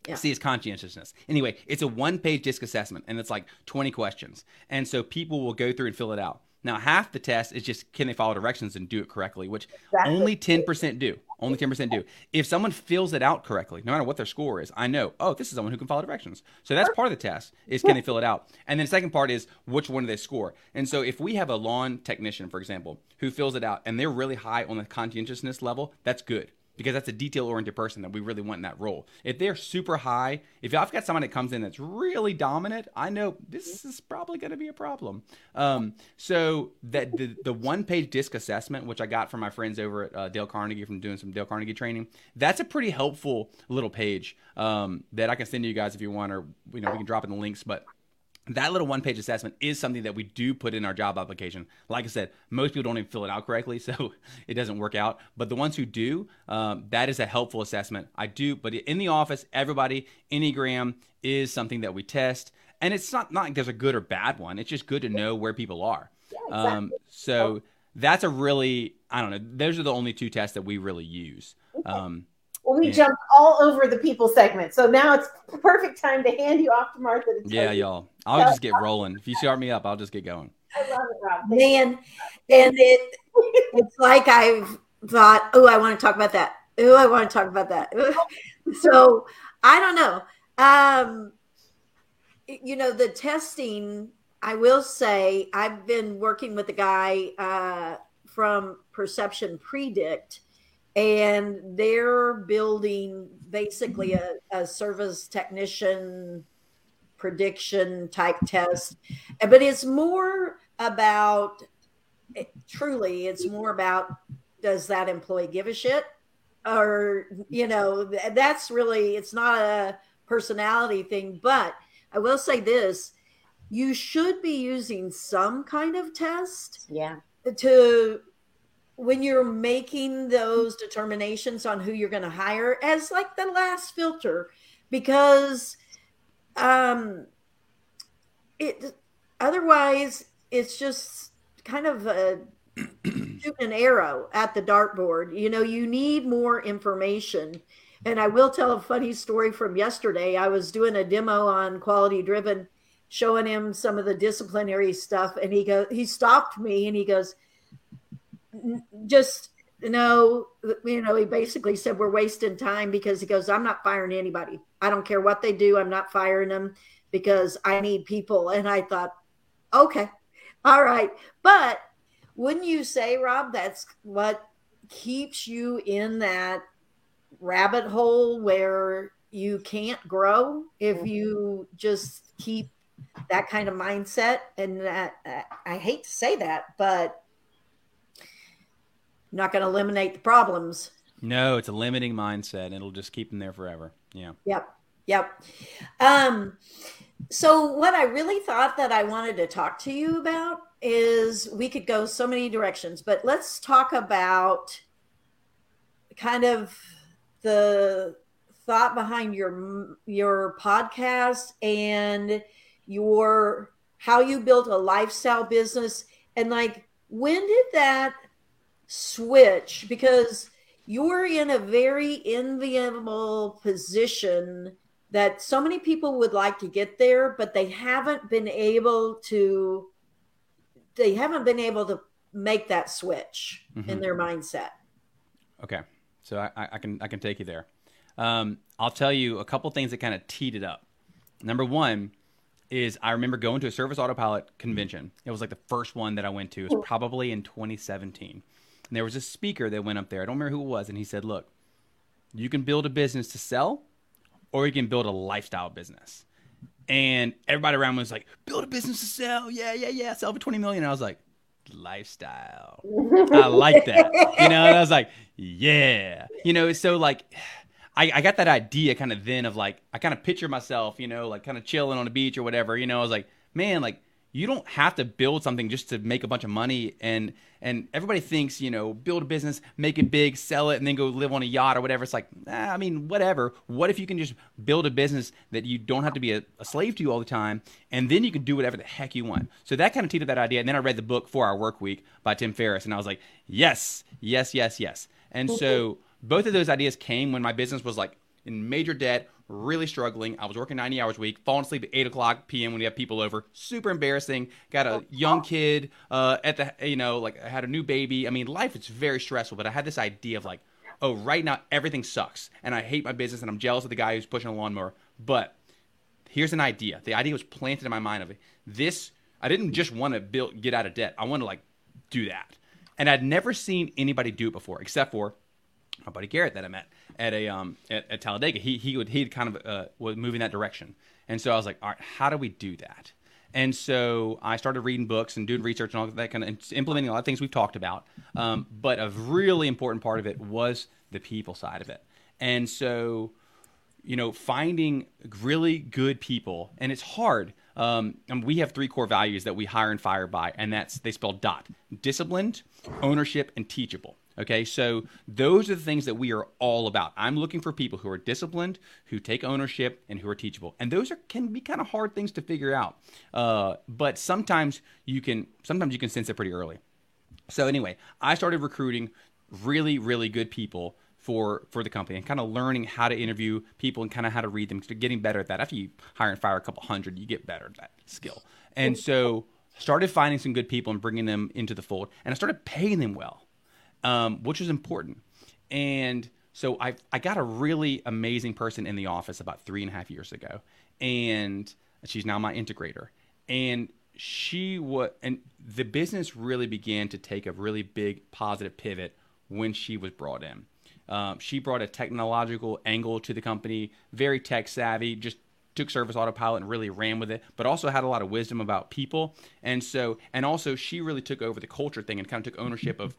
Yeah. C is conscientiousness. Anyway, it's a one page disc assessment and it's like 20 questions. And so people will go through and fill it out. Now, half the test is just can they follow directions and do it correctly, which Exactly. only 10% do. Only 10% do. If someone fills it out correctly, no matter what their score is, I know, oh, this is someone who can follow directions. So that's part of the test is can they fill it out? And then the second part is which one do they score? And so if we have a lawn technician, for example, who fills it out and they're really high on the conscientiousness level, that's good because that's a detail oriented person that we really want in that role. If they're super high, if I've got someone that comes in that's really dominant, I know this is probably going to be a problem. Um, so that the, the one page disc assessment, which I got from my friends over at uh, Dale Carnegie from doing some Dale Carnegie training, that's a pretty helpful little page um, that I can send to you guys if you want, or you know we can drop in the links, but that little one page assessment is something that we do put in our job application. Like I said, most people don't even fill it out correctly, so it doesn't work out. But the ones who do, um, that is a helpful assessment. I do, but in the office, everybody, Enneagram is something that we test. And it's not, not like there's a good or bad one, it's just good to know where people are. Um, so that's a really, I don't know, those are the only two tests that we really use. Um, Well, we Yeah. jumped all over the people segment, so now it's the perfect time to hand you off to Martha. To yeah, you. y'all. I'll just get rolling. If you start me up, I'll just get going. I love it, Rob. Thank man and it it's like i've thought oh i want to talk about that oh i want to talk about that so i don't know um you know the testing i will say i've been working with a guy uh, from perception predict and they're building basically a, a service technician prediction type test. But it's more about it- truly it's more about does that employee give a shit? Or you know that's really it's not a personality thing. But i will say this you should be using some kind of test Yeah. to when you're making those determinations on who you're going to hire as like the last filter because um it otherwise it's just kind of a shooting an arrow at the dartboard you know you need more information And I will tell a funny story from yesterday. I was doing a demo on quality driven, showing him some of the disciplinary stuff, and he go he stopped me and he goes, "N- just no, you know, he basically said we're wasting time because he goes, I'm not firing anybody. I don't care what they do, I'm not firing them because I need people. And I thought, okay, all right. But wouldn't you say, Rob, that's what keeps you in that rabbit hole where you can't grow if mm-hmm. you just keep that kind of mindset? And that, I hate to say that, but not going to eliminate the problems. No, it's a limiting mindset, it'll just keep them there forever. Yeah. Yep. Yep. Um, so what I really thought that I wanted to talk to you about is we could go so many directions, but let's talk about kind of the thought behind your your podcast and your how you built a lifestyle business and like when did that switch because you're in a very enviable position that so many people would like to get there but they haven't been able to they haven't been able to make that switch in Mhm. their mindset Okay, so I, I I can I can take you there. Um, I'll tell you a couple things that kind of teed it up. Number one is I remember going to a Service Autopilot convention. It was like the first one that I went to. It was probably in 2017, and there was a speaker that went up there. I don't remember who it was, and he said, "Look, you can build a business to sell, or you can build a lifestyle business." And everybody around me was like, "Build a business to sell, yeah, yeah, yeah, sell for 20 million." And I was like, "Lifestyle." I like that. You know, and I was like, yeah. You know, so like I, I got that idea kind of then of like I kind of picture myself, you know, like kind of chilling on the beach or whatever, you know, I was like, man, like you don't have to build something just to make a bunch of money and and everybody thinks, you know, build a business, make it big, sell it, and then go live on a yacht or whatever. It's like, ah, I mean, whatever. What if you can just build a business that you don't have to be a, a slave to all the time, and then you can do whatever the heck you want? So that kind of teed up that idea. And then I read the book Four Hour Work Week by Tim Ferriss, and I was like, yes, yes, yes, yes. And so both of those ideas came when my business was like in major debt, really struggling. I was working 90 hours a week, falling asleep at 8 o'clock p.m. when you have people over. Super embarrassing. Got a young kid uh, at the, you know, like I had a new baby. I mean, life is very stressful, but I had this idea of like, oh, right now everything sucks. And I hate my business and I'm jealous of the guy who's pushing a lawnmower. But here's an idea. The idea was planted in my mind of this. I didn't just want to build, get out of debt. I want to like do that. And I'd never seen anybody do it before, except for my buddy Garrett that I met at a um at, at Talladega. He he would he'd kind of uh, was moving that direction, and so I was like, all right, how do we do that? And so I started reading books and doing research and all that kind of implementing a lot of things we've talked about. Um, but a really important part of it was the people side of it, and so you know, finding really good people, and it's hard. Um, and we have three core values that we hire and fire by, and that's they spell dot disciplined, ownership, and teachable. Okay, so those are the things that we are all about. I'm looking for people who are disciplined, who take ownership, and who are teachable. And those are can be kind of hard things to figure out. Uh, but sometimes you can sometimes you can sense it pretty early. So anyway, I started recruiting really, really good people for for the company and kind of learning how to interview people and kind of how to read them. Getting better at that. After you hire and fire a couple hundred, you get better at that skill. And so started finding some good people and bringing them into the fold, and I started paying them well, um, which was important. And so I I got a really amazing person in the office about three and a half years ago, and she's now my integrator. And she was, and the business really began to take a really big positive pivot when she was brought in. Um, she brought a technological angle to the company, very tech savvy, just took service autopilot and really ran with it, but also had a lot of wisdom about people. And so, and also she really took over the culture thing and kind of took ownership of,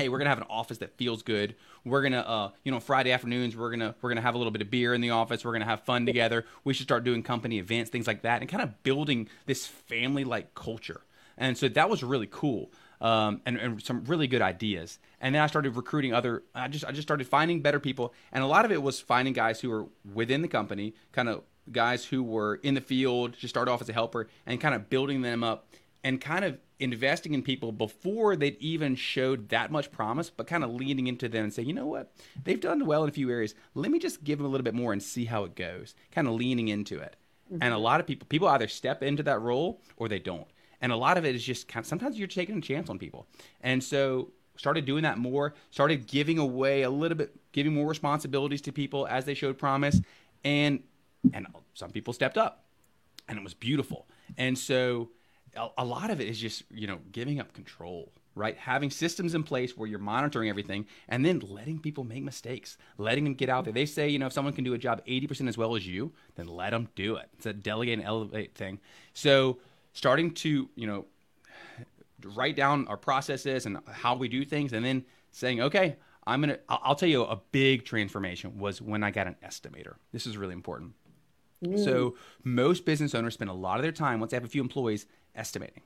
hey, we're gonna have an office that feels good. We're gonna, uh, you know, Friday afternoons we're gonna we're gonna have a little bit of beer in the office. We're gonna have fun together. We should start doing company events, things like that, and kind of building this family like culture. And so that was really cool. Um, and, and some really good ideas. And then I started recruiting other. I just I just started finding better people, and a lot of it was finding guys who were within the company, kind of guys who were in the field, just started off as a helper, and kind of building them up and kind of investing in people before they'd even showed that much promise, but kind of leaning into them and saying, you know what, they've done well in a few areas. Let me just give them a little bit more and see how it goes. Kind of leaning into it. Mm-hmm. And a lot of people, people either step into that role or they don't. And a lot of it is just kind of, sometimes you're taking a chance on people. And so started doing that more, started giving away a little bit, giving more responsibilities to people as they showed promise. And, and some people stepped up and it was beautiful. And so, a, lot of it is just you know giving up control right? Having systems in place where you're monitoring everything and then letting people make mistakes letting them get out there. They say you know if someone can do a job 80% as well as you then let them do it. It's a delegate and elevate thing. So starting to you know write down our processes and how we do things and then saying okay i'm gonna i'll tell you a big transformation was when i got an estimator. This is really important. Mm. so most business owners spend a lot of their time once they have a few employees estimating.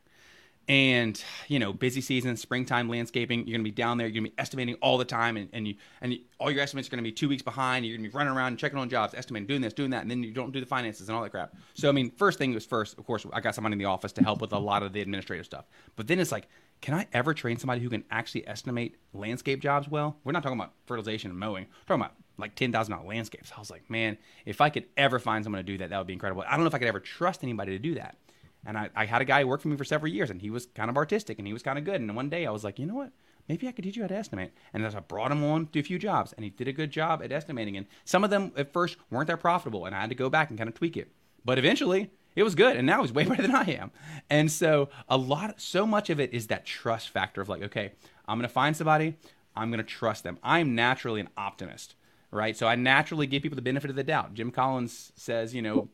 And you know, busy season, springtime landscaping, you're gonna be down there. You're gonna be estimating all the time, and, and you and you, all your estimates are gonna be two weeks behind. You're gonna be running around checking on jobs, estimating, doing this, doing that, and then you don't do the finances and all that crap. So I mean, first thing was first, of course, I got someone in the office to help with a lot of the administrative stuff. But then it's like, can I ever train somebody who can actually estimate landscape jobs well? We're not talking about fertilization and mowing. We're talking about like ten thousand dollar landscapes. I was like, man, if I could ever find someone to do that, that would be incredible. I don't know if I could ever trust anybody to do that. And I, I had a guy who worked for me for several years, and he was kind of artistic and he was kind of good. And one day I was like, you know what? Maybe I could teach you how to estimate. And as I brought him on to a few jobs, and he did a good job at estimating. And some of them at first weren't that profitable, and I had to go back and kind of tweak it. But eventually, it was good, and now he's way better than I am. And so a lot, so much of it is that trust factor of like, okay, I'm gonna find somebody, I'm gonna trust them. I'm naturally an optimist, right? So I naturally give people the benefit of the doubt. Jim Collins says, you know,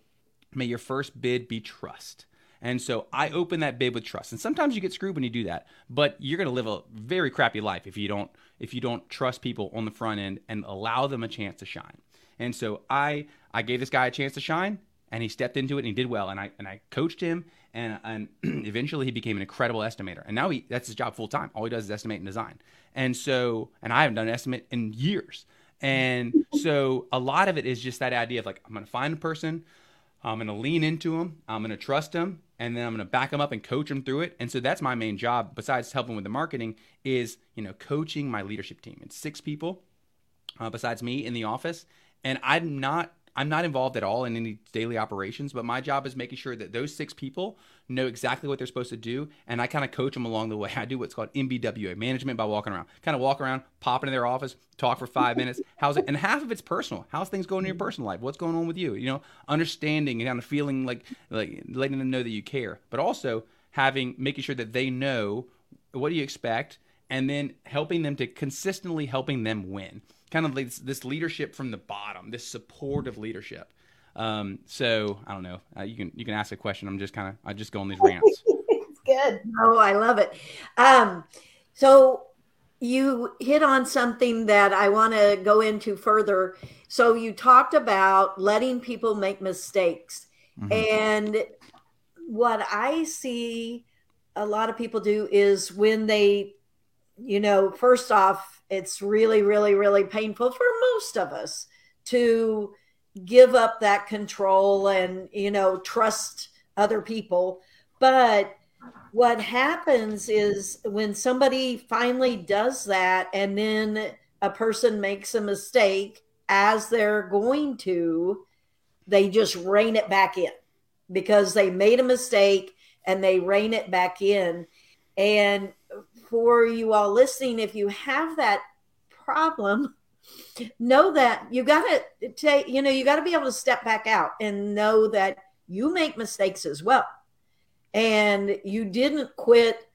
may your first bid be trust. And so I open that bid with trust. And sometimes you get screwed when you do that, but you're going to live a very crappy life if you don't if you don't trust people on the front end and allow them a chance to shine. And so I I gave this guy a chance to shine and he stepped into it and he did well and I and I coached him and and eventually he became an incredible estimator. And now he that's his job full time. All he does is estimate and design. And so and I haven't done an estimate in years. And so a lot of it is just that idea of like I'm going to find a person I'm going to lean into them. I'm going to trust them and then I'm going to back them up and coach them through it. And so that's my main job besides helping with the marketing is, you know, coaching my leadership team. It's six people uh, besides me in the office and I'm not I'm not involved at all in any daily operations, but my job is making sure that those six people know exactly what they're supposed to do, and I kind of coach them along the way. I do what's called MBWA, management by walking around. Kind of walk around, pop into their office, talk for five minutes. How's it? And half of it's personal. How's things going in your personal life? What's going on with you? You know, understanding and kind of feeling like like letting them know that you care, but also having making sure that they know what do you expect, and then helping them to consistently helping them win kind of this, this leadership from the bottom, this supportive leadership. Um, so I don't know. Uh, you can you can ask a question. I'm just kind of I just go on these rants. it's good. Oh, I love it. Um, so you hit on something that I want to go into further. So you talked about letting people make mistakes, mm-hmm. and what I see a lot of people do is when they, you know, first off it's really, really, really painful for most of us to give up that control and, you know, trust other people. But what happens is when somebody finally does that and then a person makes a mistake as they're going to, they just rein it back in because they made a mistake and they rein it back in. And for you all listening, if you have that problem, know that you got to take, you know, you got to be able to step back out and know that you make mistakes as well. And you didn't quit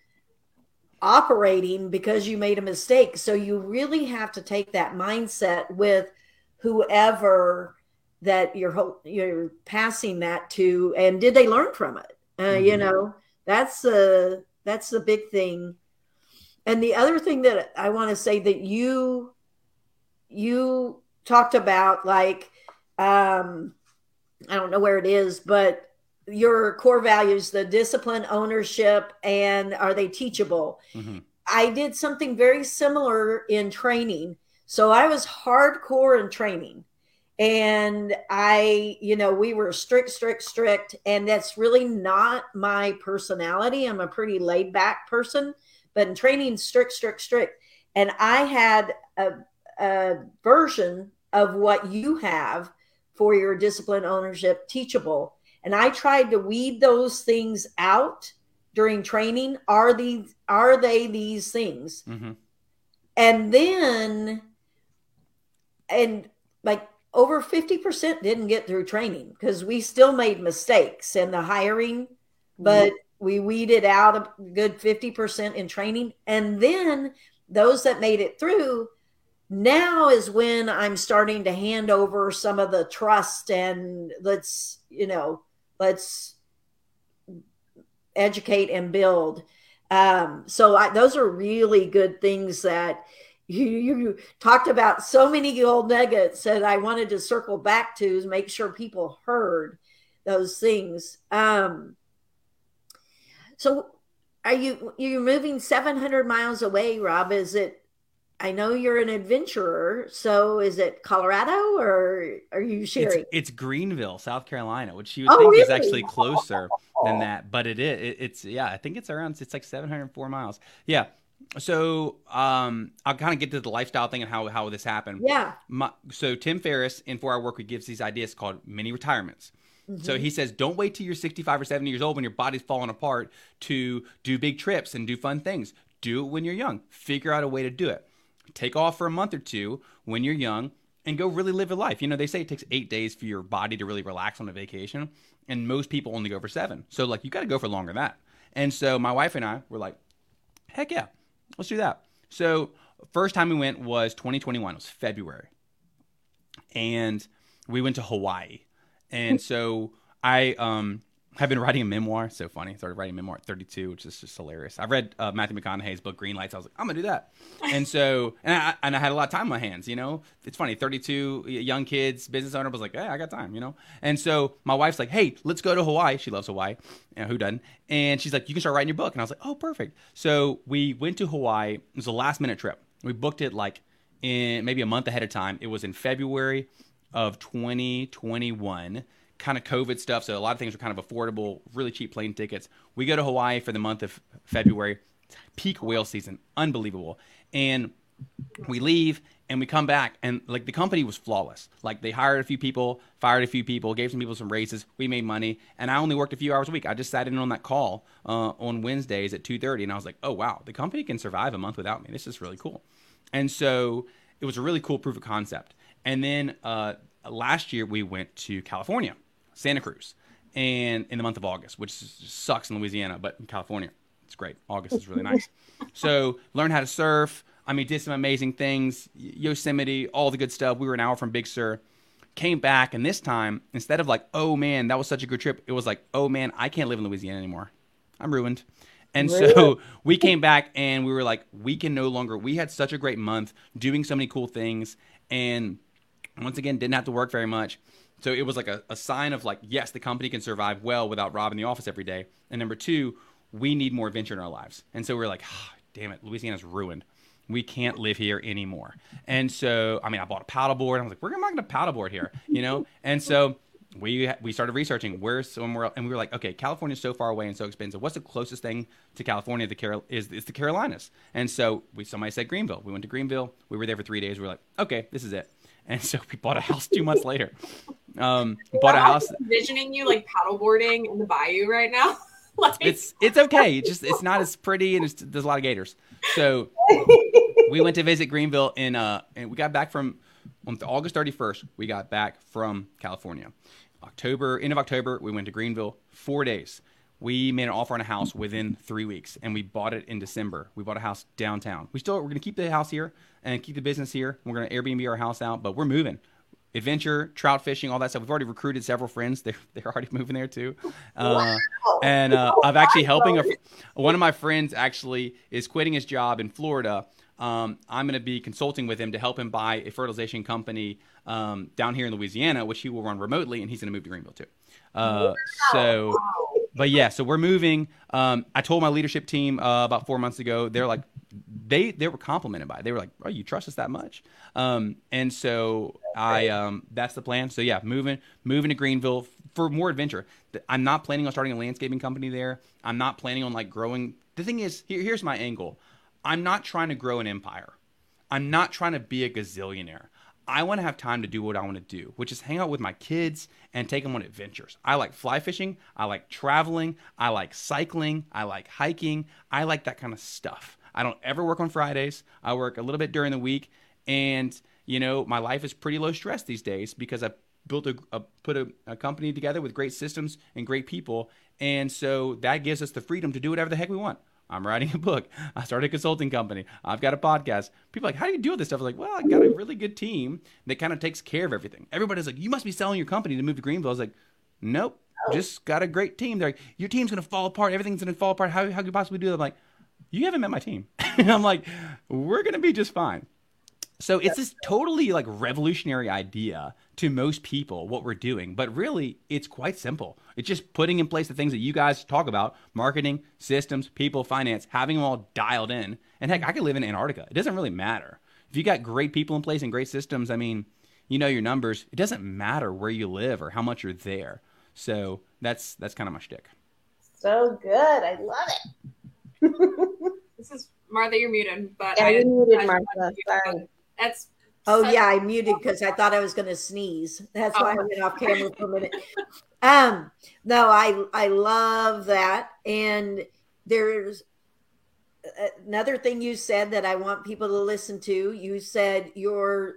operating because you made a mistake. So you really have to take that mindset with whoever that you're you're passing that to and did they learn from it uh, mm-hmm. you know that's a that's the big thing and the other thing that I want to say that you you talked about like um I don't know where it is, but your core values, the discipline, ownership, and are they teachable? Mm-hmm. I did something very similar in training. So I was hardcore in training. and I, you know, we were strict, strict, strict, and that's really not my personality. I'm a pretty laid back person, but in training, strict, strict, strict. And I had a, a version of what you have for your discipline ownership teachable. And I tried to weed those things out during training. Are these are they these things? hmm And then and like over 50% didn't get through training because we still made mistakes in the hiring, but we weeded out a good 50% in training. And then those that made it through, now is when I'm starting to hand over some of the trust and let's, you know, let's educate and build. Um, so I, those are really good things that you, you talked about so many old nuggets that I wanted to circle back to make sure people heard those things. Um, so are you you're moving 700 miles away, Rob? Is it I know you're an adventurer, so is it Colorado or are you sharing? it's Greenville, South Carolina, which you would Oh, think is actually closer than that, but it is. It, it's yeah, I think it's around. It's like 704 miles. Yeah. So um, I'll kind of get to the lifestyle thing and how how this happened. yeah. My, so Tim Ferriss in Four Hour Work Week gives these ideas called mini retirements. So he says, don't wait till you're 65 or 70 years old when your body's falling apart to do big trips and do fun things. Do it when you're young. Figure out a way to do it. Take off for a month or two when you're young and go really live a life. You know, they say it takes eight days for your body to really relax on a vacation, and most people only go for seven. So, like, you got to go for longer than that. And so, my wife and I were like, heck yeah, let's do that. So, first time we went was 2021. It was February and we went to Hawaii. And so I um have been writing a memoir. So funny. Started writing a memoir at 32, which is just hilarious. I read uh, Matthew McConaughey's book Green Lights. I was like, I'm gonna do that. And so and I and I had a lot of time on my hands. You know, it's funny. 32 young kids, business owner was like, Hey, I got time. You know. And so my wife's like, Hey, let's go to Hawaii. She loves Hawaii. You know, who doesn't? And she's like, You can start writing your book. And I was like, Oh, perfect. So we went to Hawaii. It was a last minute trip. We booked it like in maybe a month ahead of time. It was in February of 2021, kind of COVID stuff. So a lot of things were kind of affordable, really cheap plane tickets. We go to Hawaii for the month of February, peak whale season, unbelievable. And we leave and we come back and like the company was flawless. Like they hired a few people, fired a few people, gave some people some raises. We made money, and I only worked a few hours a week. I just sat in on that call uh, on Wednesdays at two thirty, and I was like, oh wow, the company can survive a month without me. This is really cool. And so it was a really cool proof of concept. And then uh, last year we went to California, Santa Cruz, and in the month of August, which sucks in Louisiana, but in California, it's great. August is really nice. so learn how to surf. I mean, did some amazing things. Yosemite, all the good stuff. We were an hour from Big Sur. Came back, and this time, instead of like, oh man, that was such a good trip, it was like, oh man, I can't live in Louisiana anymore. I'm ruined. And so we came back and we were like, we can no longer. We had such a great month doing so many cool things. And once again, didn't have to work very much. So it was like a, a sign of like, yes, the company can survive well without Rob in the office every day. And number two, we need more adventure in our lives. And so we are like, ah, damn it, Louisiana's ruined. We can't live here anymore. And so, I mean, I bought a paddleboard. I was like, we're not going to paddleboard here, you know? And so we we started researching where's somewhere else, and we were like, okay, California's so far away and so expensive. What's the closest thing to California? The Carol is is the Carolinas. And so we somebody said Greenville. We went to Greenville. We were there for three days. We were like, okay, this is it. And so we bought a house two months later. Um, bought a I'm house. Envisioning you like paddleboarding in the bayou right now. like, It's it's okay. It's just it's not as pretty and it's, there's a lot of gators. So we went to visit Greenville in uh and we got back from on August 31st. We got back from California. October end of October we went to Greenville four days. We made an offer on a house within three weeks, and we bought it in December. We bought a house downtown. We still we're gonna keep the house here and keep the business here. We're gonna Airbnb our house out, but we're moving. Adventure, trout fishing, all that stuff. We've already recruited several friends. They're they're already moving there too. Uh, and uh, I'm actually helping a, one of my friends actually is quitting his job in Florida. Um, I'm going to be consulting with him to help him buy a fertilization company um, down here in Louisiana, which he will run remotely, and he's going to move to Greenville too. Uh, so but yeah, so we're moving. Um, I told my leadership team uh, about four months ago. They're like, they they were complimented by it. They were like, "Oh, you trust us that much?" Um, and so I um, that's the plan. So yeah, moving moving to Greenville for more adventure. I'm not planning on starting a landscaping company there. I'm not planning on like growing. The thing is, here, here's my angle. I'm not trying to grow an empire. I'm not trying to be a gazillionaire. I want to have time to do what I want to do, which is hang out with my kids and take them on adventures. I like fly fishing. I like traveling. I like cycling. I like hiking. I like that kind of stuff. I don't ever work on Fridays. I work a little bit during the week. And, you know, my life is pretty low stress these days because I built a, a put a, a company together with great systems and great people. And so that gives us the freedom to do whatever the heck we want. I'm writing a book. I started a consulting company. I've got a podcast. People are like, how do you do all this stuff? I was like, well, I got a really good team that kind of takes care of everything. Everybody's like, you must be selling your company to move to Greenville. I was like, nope, oh. just got a great team. They're like, your team's gonna fall apart. Everything's gonna fall apart. How how could you possibly do that? I'm like, you haven't met my team. and I'm like, we're gonna be just fine. So it's this totally like revolutionary idea to most people what we're doing, but really it's quite simple. It's just putting in place the things that you guys talk about: marketing, systems, people, finance, having them all dialed in. And heck, I could live in Antarctica. It doesn't really matter. If you got great people in place and great systems, I mean, you know your numbers. It doesn't matter where you live or how much you're there. So that's that's kind of my shtick. So good. I love it. This is Martha. You're muted, but Yeah, I you muted, I- Martha. Sorry. That's Oh such- yeah, I muted because I thought I was going to sneeze. That's why I Oh. went off camera for a minute. Um, no, I I love that, and there's another thing you said that I want people to listen to. You said your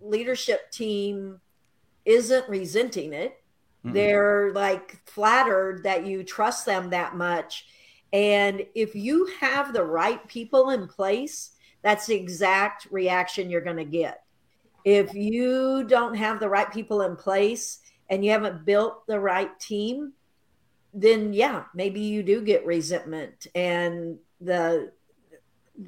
leadership team isn't resenting it; Mm-mm. they're like flattered that you trust them that much. And if you have the right people in place, that's the exact reaction you're going to get. If you don't have the right people in place and you haven't built the right team, then yeah, maybe you do get resentment and the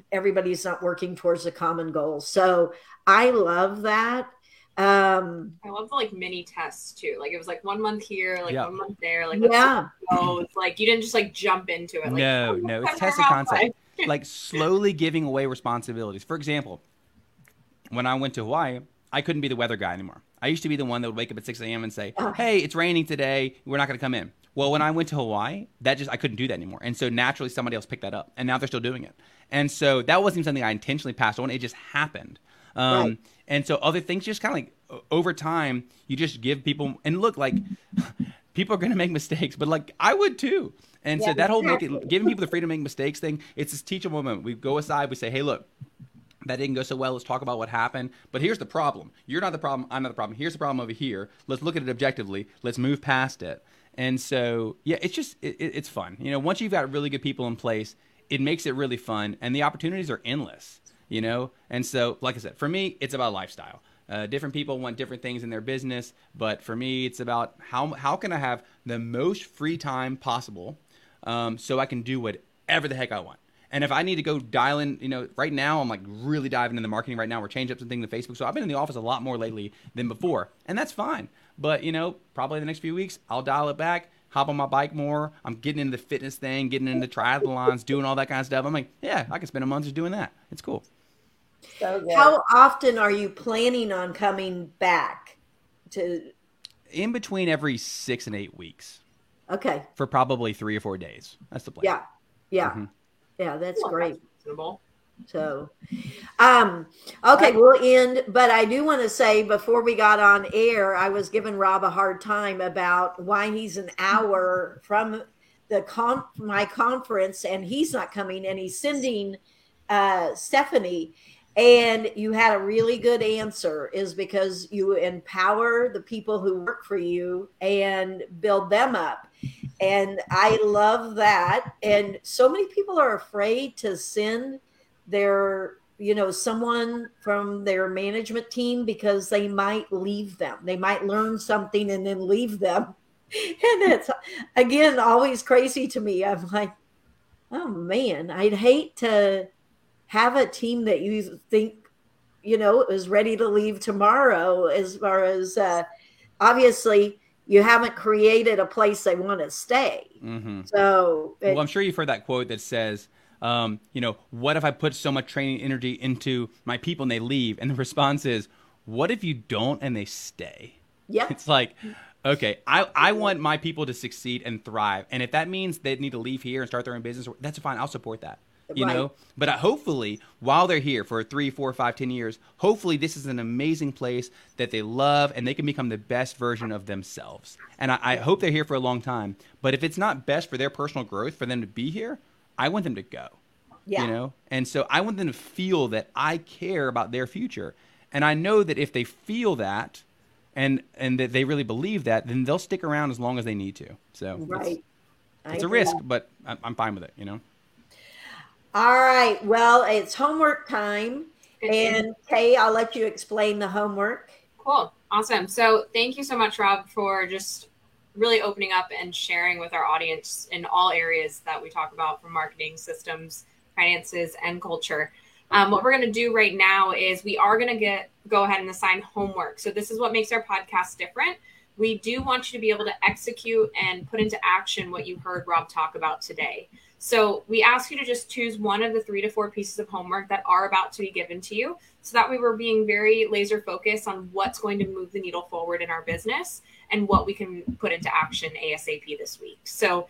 everybody's not working towards a common goal. So I love that. Um, I love the like mini tests too. Like it was like one month here, like Yeah. one month there. Like yeah, go. It's like you didn't just like jump into it. Like, no, oh, no, it's have tested our concept. Like slowly giving away responsibilities. For example, when I went to Hawaii, I couldn't be the weather guy anymore. I used to be the one that would wake up at 6 a.m. and say. "Hey, it's raining today. We're not going to come in." Well, when I went to Hawaii, that just I couldn't do that anymore, and so naturally somebody else picked that up, and now they're still doing it. And so that wasn't even something I intentionally passed on; it just happened. Um, Right. And so other things just kind of like over time, you just give people and look like people are going to make mistakes, but like I would too. And so that whole exactly. it, giving people the freedom to make mistakes thing, it's this teachable moment. We go aside, we say, hey, look, that didn't go so well. Let's talk about what happened. But here's the problem. You're not the problem. I'm not the problem. Here's the problem over here. Let's look at it objectively. Let's move past it. And so, yeah, it's just, it- it's fun. You know, once you've got really good people in place, it makes it really fun. And the opportunities are endless, you know? And so, like I said, for me, it's about lifestyle. Uh, different people want different things in their business, but for me, it's about how how can I have the most free time possible, um, so I can do whatever the heck I want. And if I need to go dial in, you know, right now I'm like really diving into marketing right now. We're changing up some things in Facebook, so I've been in the office a lot more lately than before, and that's fine. But you know, probably the next few weeks I'll dial it back, hop on my bike more. I'm getting into the fitness thing, getting into triathlons, doing all that kind of stuff. I'm like, yeah, I can spend a month just doing that. It's cool. So good. how often are you planning on coming back to? In between every six and eight weeks Okay, for probably three or four days. That's the plan. yeah, yeah, Mhm. yeah. That's Well, great. that's. So, um, okay, we'll end. But I do want to say before we got on air, I was giving Rob a hard time about why he's an hour from the con- my conference and he's not coming, and he's sending uh, Stephanie. And you had a really good answer is because you empower the people who work for you and build them up. And I love that. And so many people are afraid to send their you know someone from their management team because they might leave them they might learn something and then leave them and it's again always crazy to me i'm like oh man i'd hate to have a team that you think you know is ready to leave tomorrow as far as uh, obviously you haven't created a place they want to stay. hmm So it- Well, I'm sure you've heard that quote that says, um, you know, what if I put so much training energy into my people and they leave? And the response is, what if you don't and they stay? yeah, It's like, okay, I, I want my people to succeed and thrive. And if that means they need to leave here and start their own business, that's fine. I'll support that. You Right. know, but uh, hopefully, while they're here for three, four, five, ten years, hopefully this is an amazing place that they love and they can become the best version of themselves. And I, I hope they're here for a long time. But if it's not best for their personal growth for them to be here, I want them to go yeah. you know and so i want them to feel that i care about their future and i know that if they feel that and and that they really believe that then they'll stick around as long as they need to so it's, right. I it's a risk but I'm, I'm fine with it you know All right. Well, it's homework time. And Kay, I'll let you explain the homework. Cool. Awesome. So thank you so much, Rob, for just really opening up and sharing with our audience in all areas that we talk about from marketing, systems, finances, and culture. Um, what we're going to do right now is we are going to get go ahead and assign homework. So this is what makes our podcast different. We do want you to be able to execute and put into action what you heard Rob talk about today. So we ask you to just choose one of the three to four pieces of homework that are about to be given to you so that we were being very laser focused on what's going to move the needle forward in our business and what we can put into action ASAP this week. So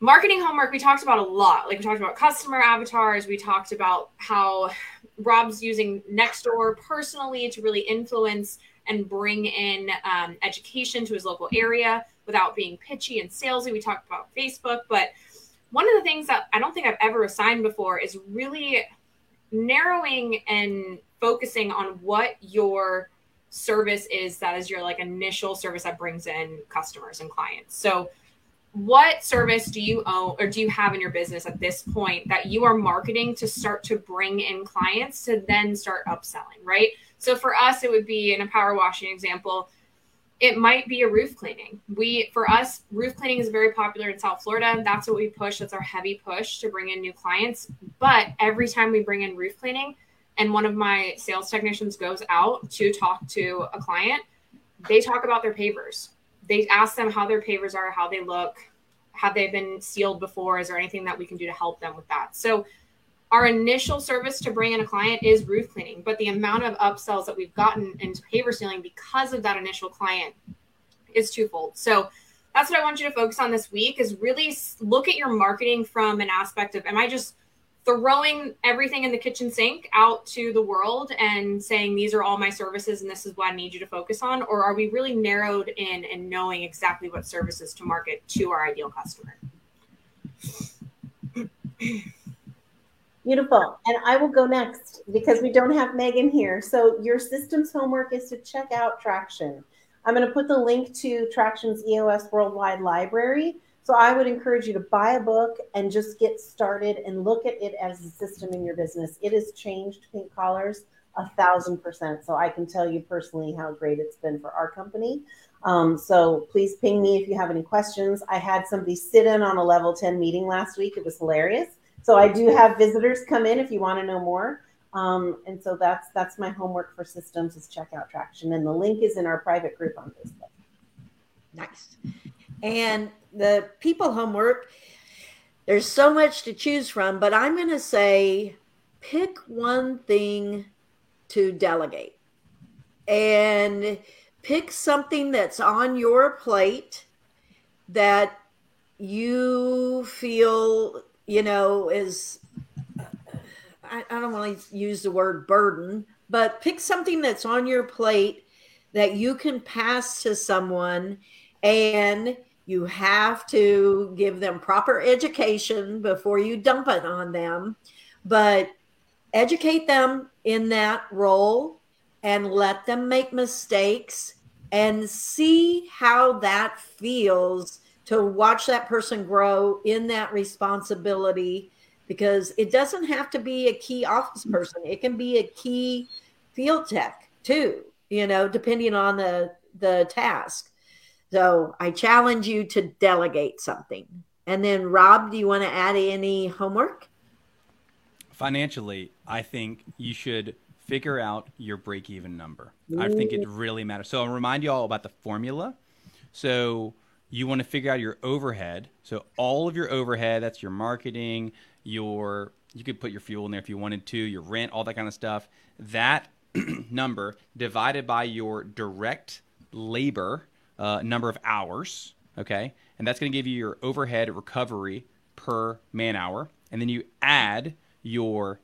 marketing homework we talked about a lot. Like we talked about customer avatars, we talked about how Rob's using Nextdoor personally to really influence and bring in um, education to his local area without being pitchy and salesy. We talked about Facebook, but one of the things that I don't think I've ever assigned before is really narrowing and focusing on what your service is that is your like initial service that brings in customers and clients. So what service do you own or do you have in your business at this point that you are marketing to start to bring in clients to then start upselling, right? So for us, it would be in a power washing example, it might be a roof cleaning. We for us, roof cleaning is very popular in South Florida. That's what we push. That's our heavy push to bring in new clients. But every time we bring in roof cleaning and one of my sales technicians goes out to talk to a client, they talk about their pavers. They ask them how their pavers are, how they look, have they been sealed before? Is there anything that we can do to help them with that? So our initial service to bring in a client is roof cleaning, but the amount of upsells that we've gotten into paver sealing because of that initial client is twofold. So that's what I want you to focus on this week is really look at your marketing from an aspect of am I just throwing everything in the kitchen sink out to the world and saying these are all my services and this is what I need you to focus on or are we really narrowed in and knowing exactly what services to market to our ideal customer? Beautiful. And I will go next because we don't have Megan here. So your systems homework is to check out Traction. I'm going to put the link to Traction's EOS Worldwide Library. So I would encourage you to buy a book and just get started and look at it as a system in your business. It has changed pink collars a thousand percent. So I can tell you personally how great it's been for our company. Um, so please ping me if you have any questions. I had somebody sit in on a level 10 meeting last week. It was hilarious. So I do have visitors come in if you want to know more. Um, and so that's that's my homework for systems is check out traction. And the link is in our private group on Facebook. Nice. And the people homework, there's so much to choose from, but I'm going to say pick one thing to delegate and pick something that's on your plate that you feel, you know, is I, I don't want to use the word burden, but pick something that's on your plate that you can pass to someone and you have to give them proper education before you dump it on them. But educate them in that role and let them make mistakes and see how that feels to watch that person grow in that responsibility because it doesn't have to be a key office mm-hmm. person it can be a key field tech too you know depending on the the task so I challenge you to delegate something. And then, Rob, do you want to add any homework? Financially, I think you should figure out your break even number. I think it really matters. So I'll remind you all about the formula. So you want to figure out your overhead. So all of your overhead, that's your marketing, your you could put your fuel in there if you wanted to, your rent, all that kind of stuff. That number divided by your direct labor uh, number of hours, okay? And that's going to give you your overhead recovery per man hour. And then you add your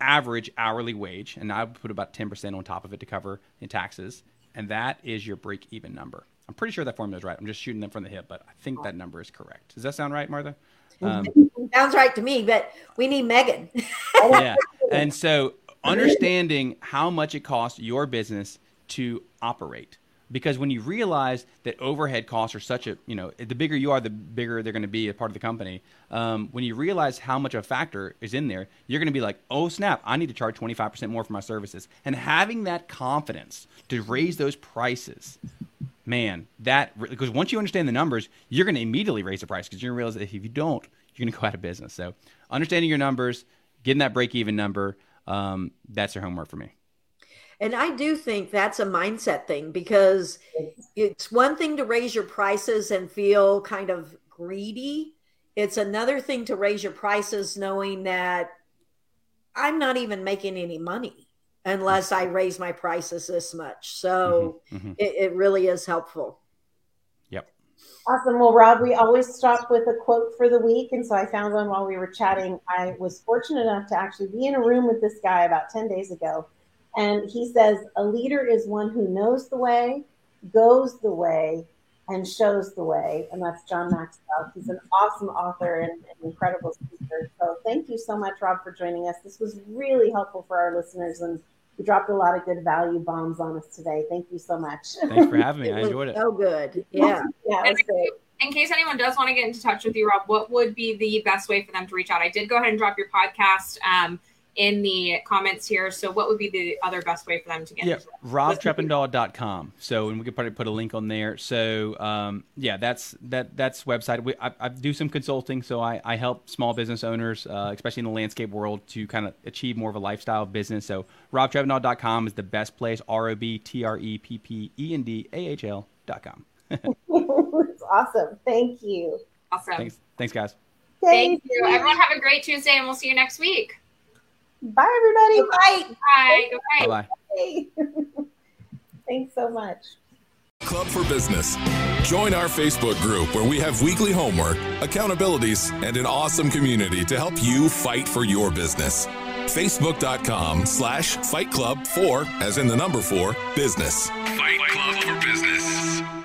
average hourly wage, and I would put about 10% on top of it to cover in taxes. And that is your break even number. I'm pretty sure that formula is right. I'm just shooting them from the hip, but I think that number is correct. Does that sound right, Martha? Um, Sounds right to me, but we need Megan. yeah. And so understanding how much it costs your business to operate. Because when you realize that overhead costs are such a, you know, the bigger you are, the bigger they're going to be a part of the company. Um, when you realize how much a factor is in there, you're going to be like, oh, snap, I need to charge 25% more for my services. And having that confidence to raise those prices, man, that, because once you understand the numbers, you're going to immediately raise the price because you're going to realize that if you don't, you're going to go out of business. So understanding your numbers, getting that break even number, um, that's your homework for me. And I do think that's a mindset thing because it's one thing to raise your prices and feel kind of greedy. It's another thing to raise your prices knowing that I'm not even making any money unless I raise my prices this much. So Mhm. it, it really is helpful. Yep. Awesome. Well, Rob, we always stop with a quote for the week. And so I found one while we were chatting. I was fortunate enough to actually be in a room with this guy about 10 days ago. And he says, A leader is one who knows the way, goes the way, and shows the way. And that's John Maxwell. He's an awesome author and an incredible speaker. So thank you so much, Rob, for joining us. This was really helpful for our listeners. And you dropped a lot of good value bombs on us today. Thank you so much. Thanks for having me. I enjoyed it. So good. Yeah. yeah, it was great. in case anyone does want to get into touch with you, Rob, what would be the best way for them to reach out? I did go ahead and drop your podcast um, in the comments here. So, what would be the other best way for them to get? Yeah, into robtreppendahl.com. So, and we could probably put a link on there. So, um, yeah, that's that that's website. We, I, I do some consulting, so I, I help small business owners, uh, especially in the landscape world, to kind of achieve more of a lifestyle business. So, robtreppendahl.com is the best place. R O B T R E P P E N D A H L dot com. it's awesome. Thank you. Awesome. Thanks, thanks, guys. Thank you. Everyone have a great Tuesday, and we'll see you next week. Bye, everybody. Bye. Bye. Bye bye. Bye. Thanks so much. Club for Business. Join our Facebook group where we have weekly homework, accountabilities, and an awesome community to help you fight for your business. Facebook.com slash Fight Club for, as in the number four, business. Fight Club for Business.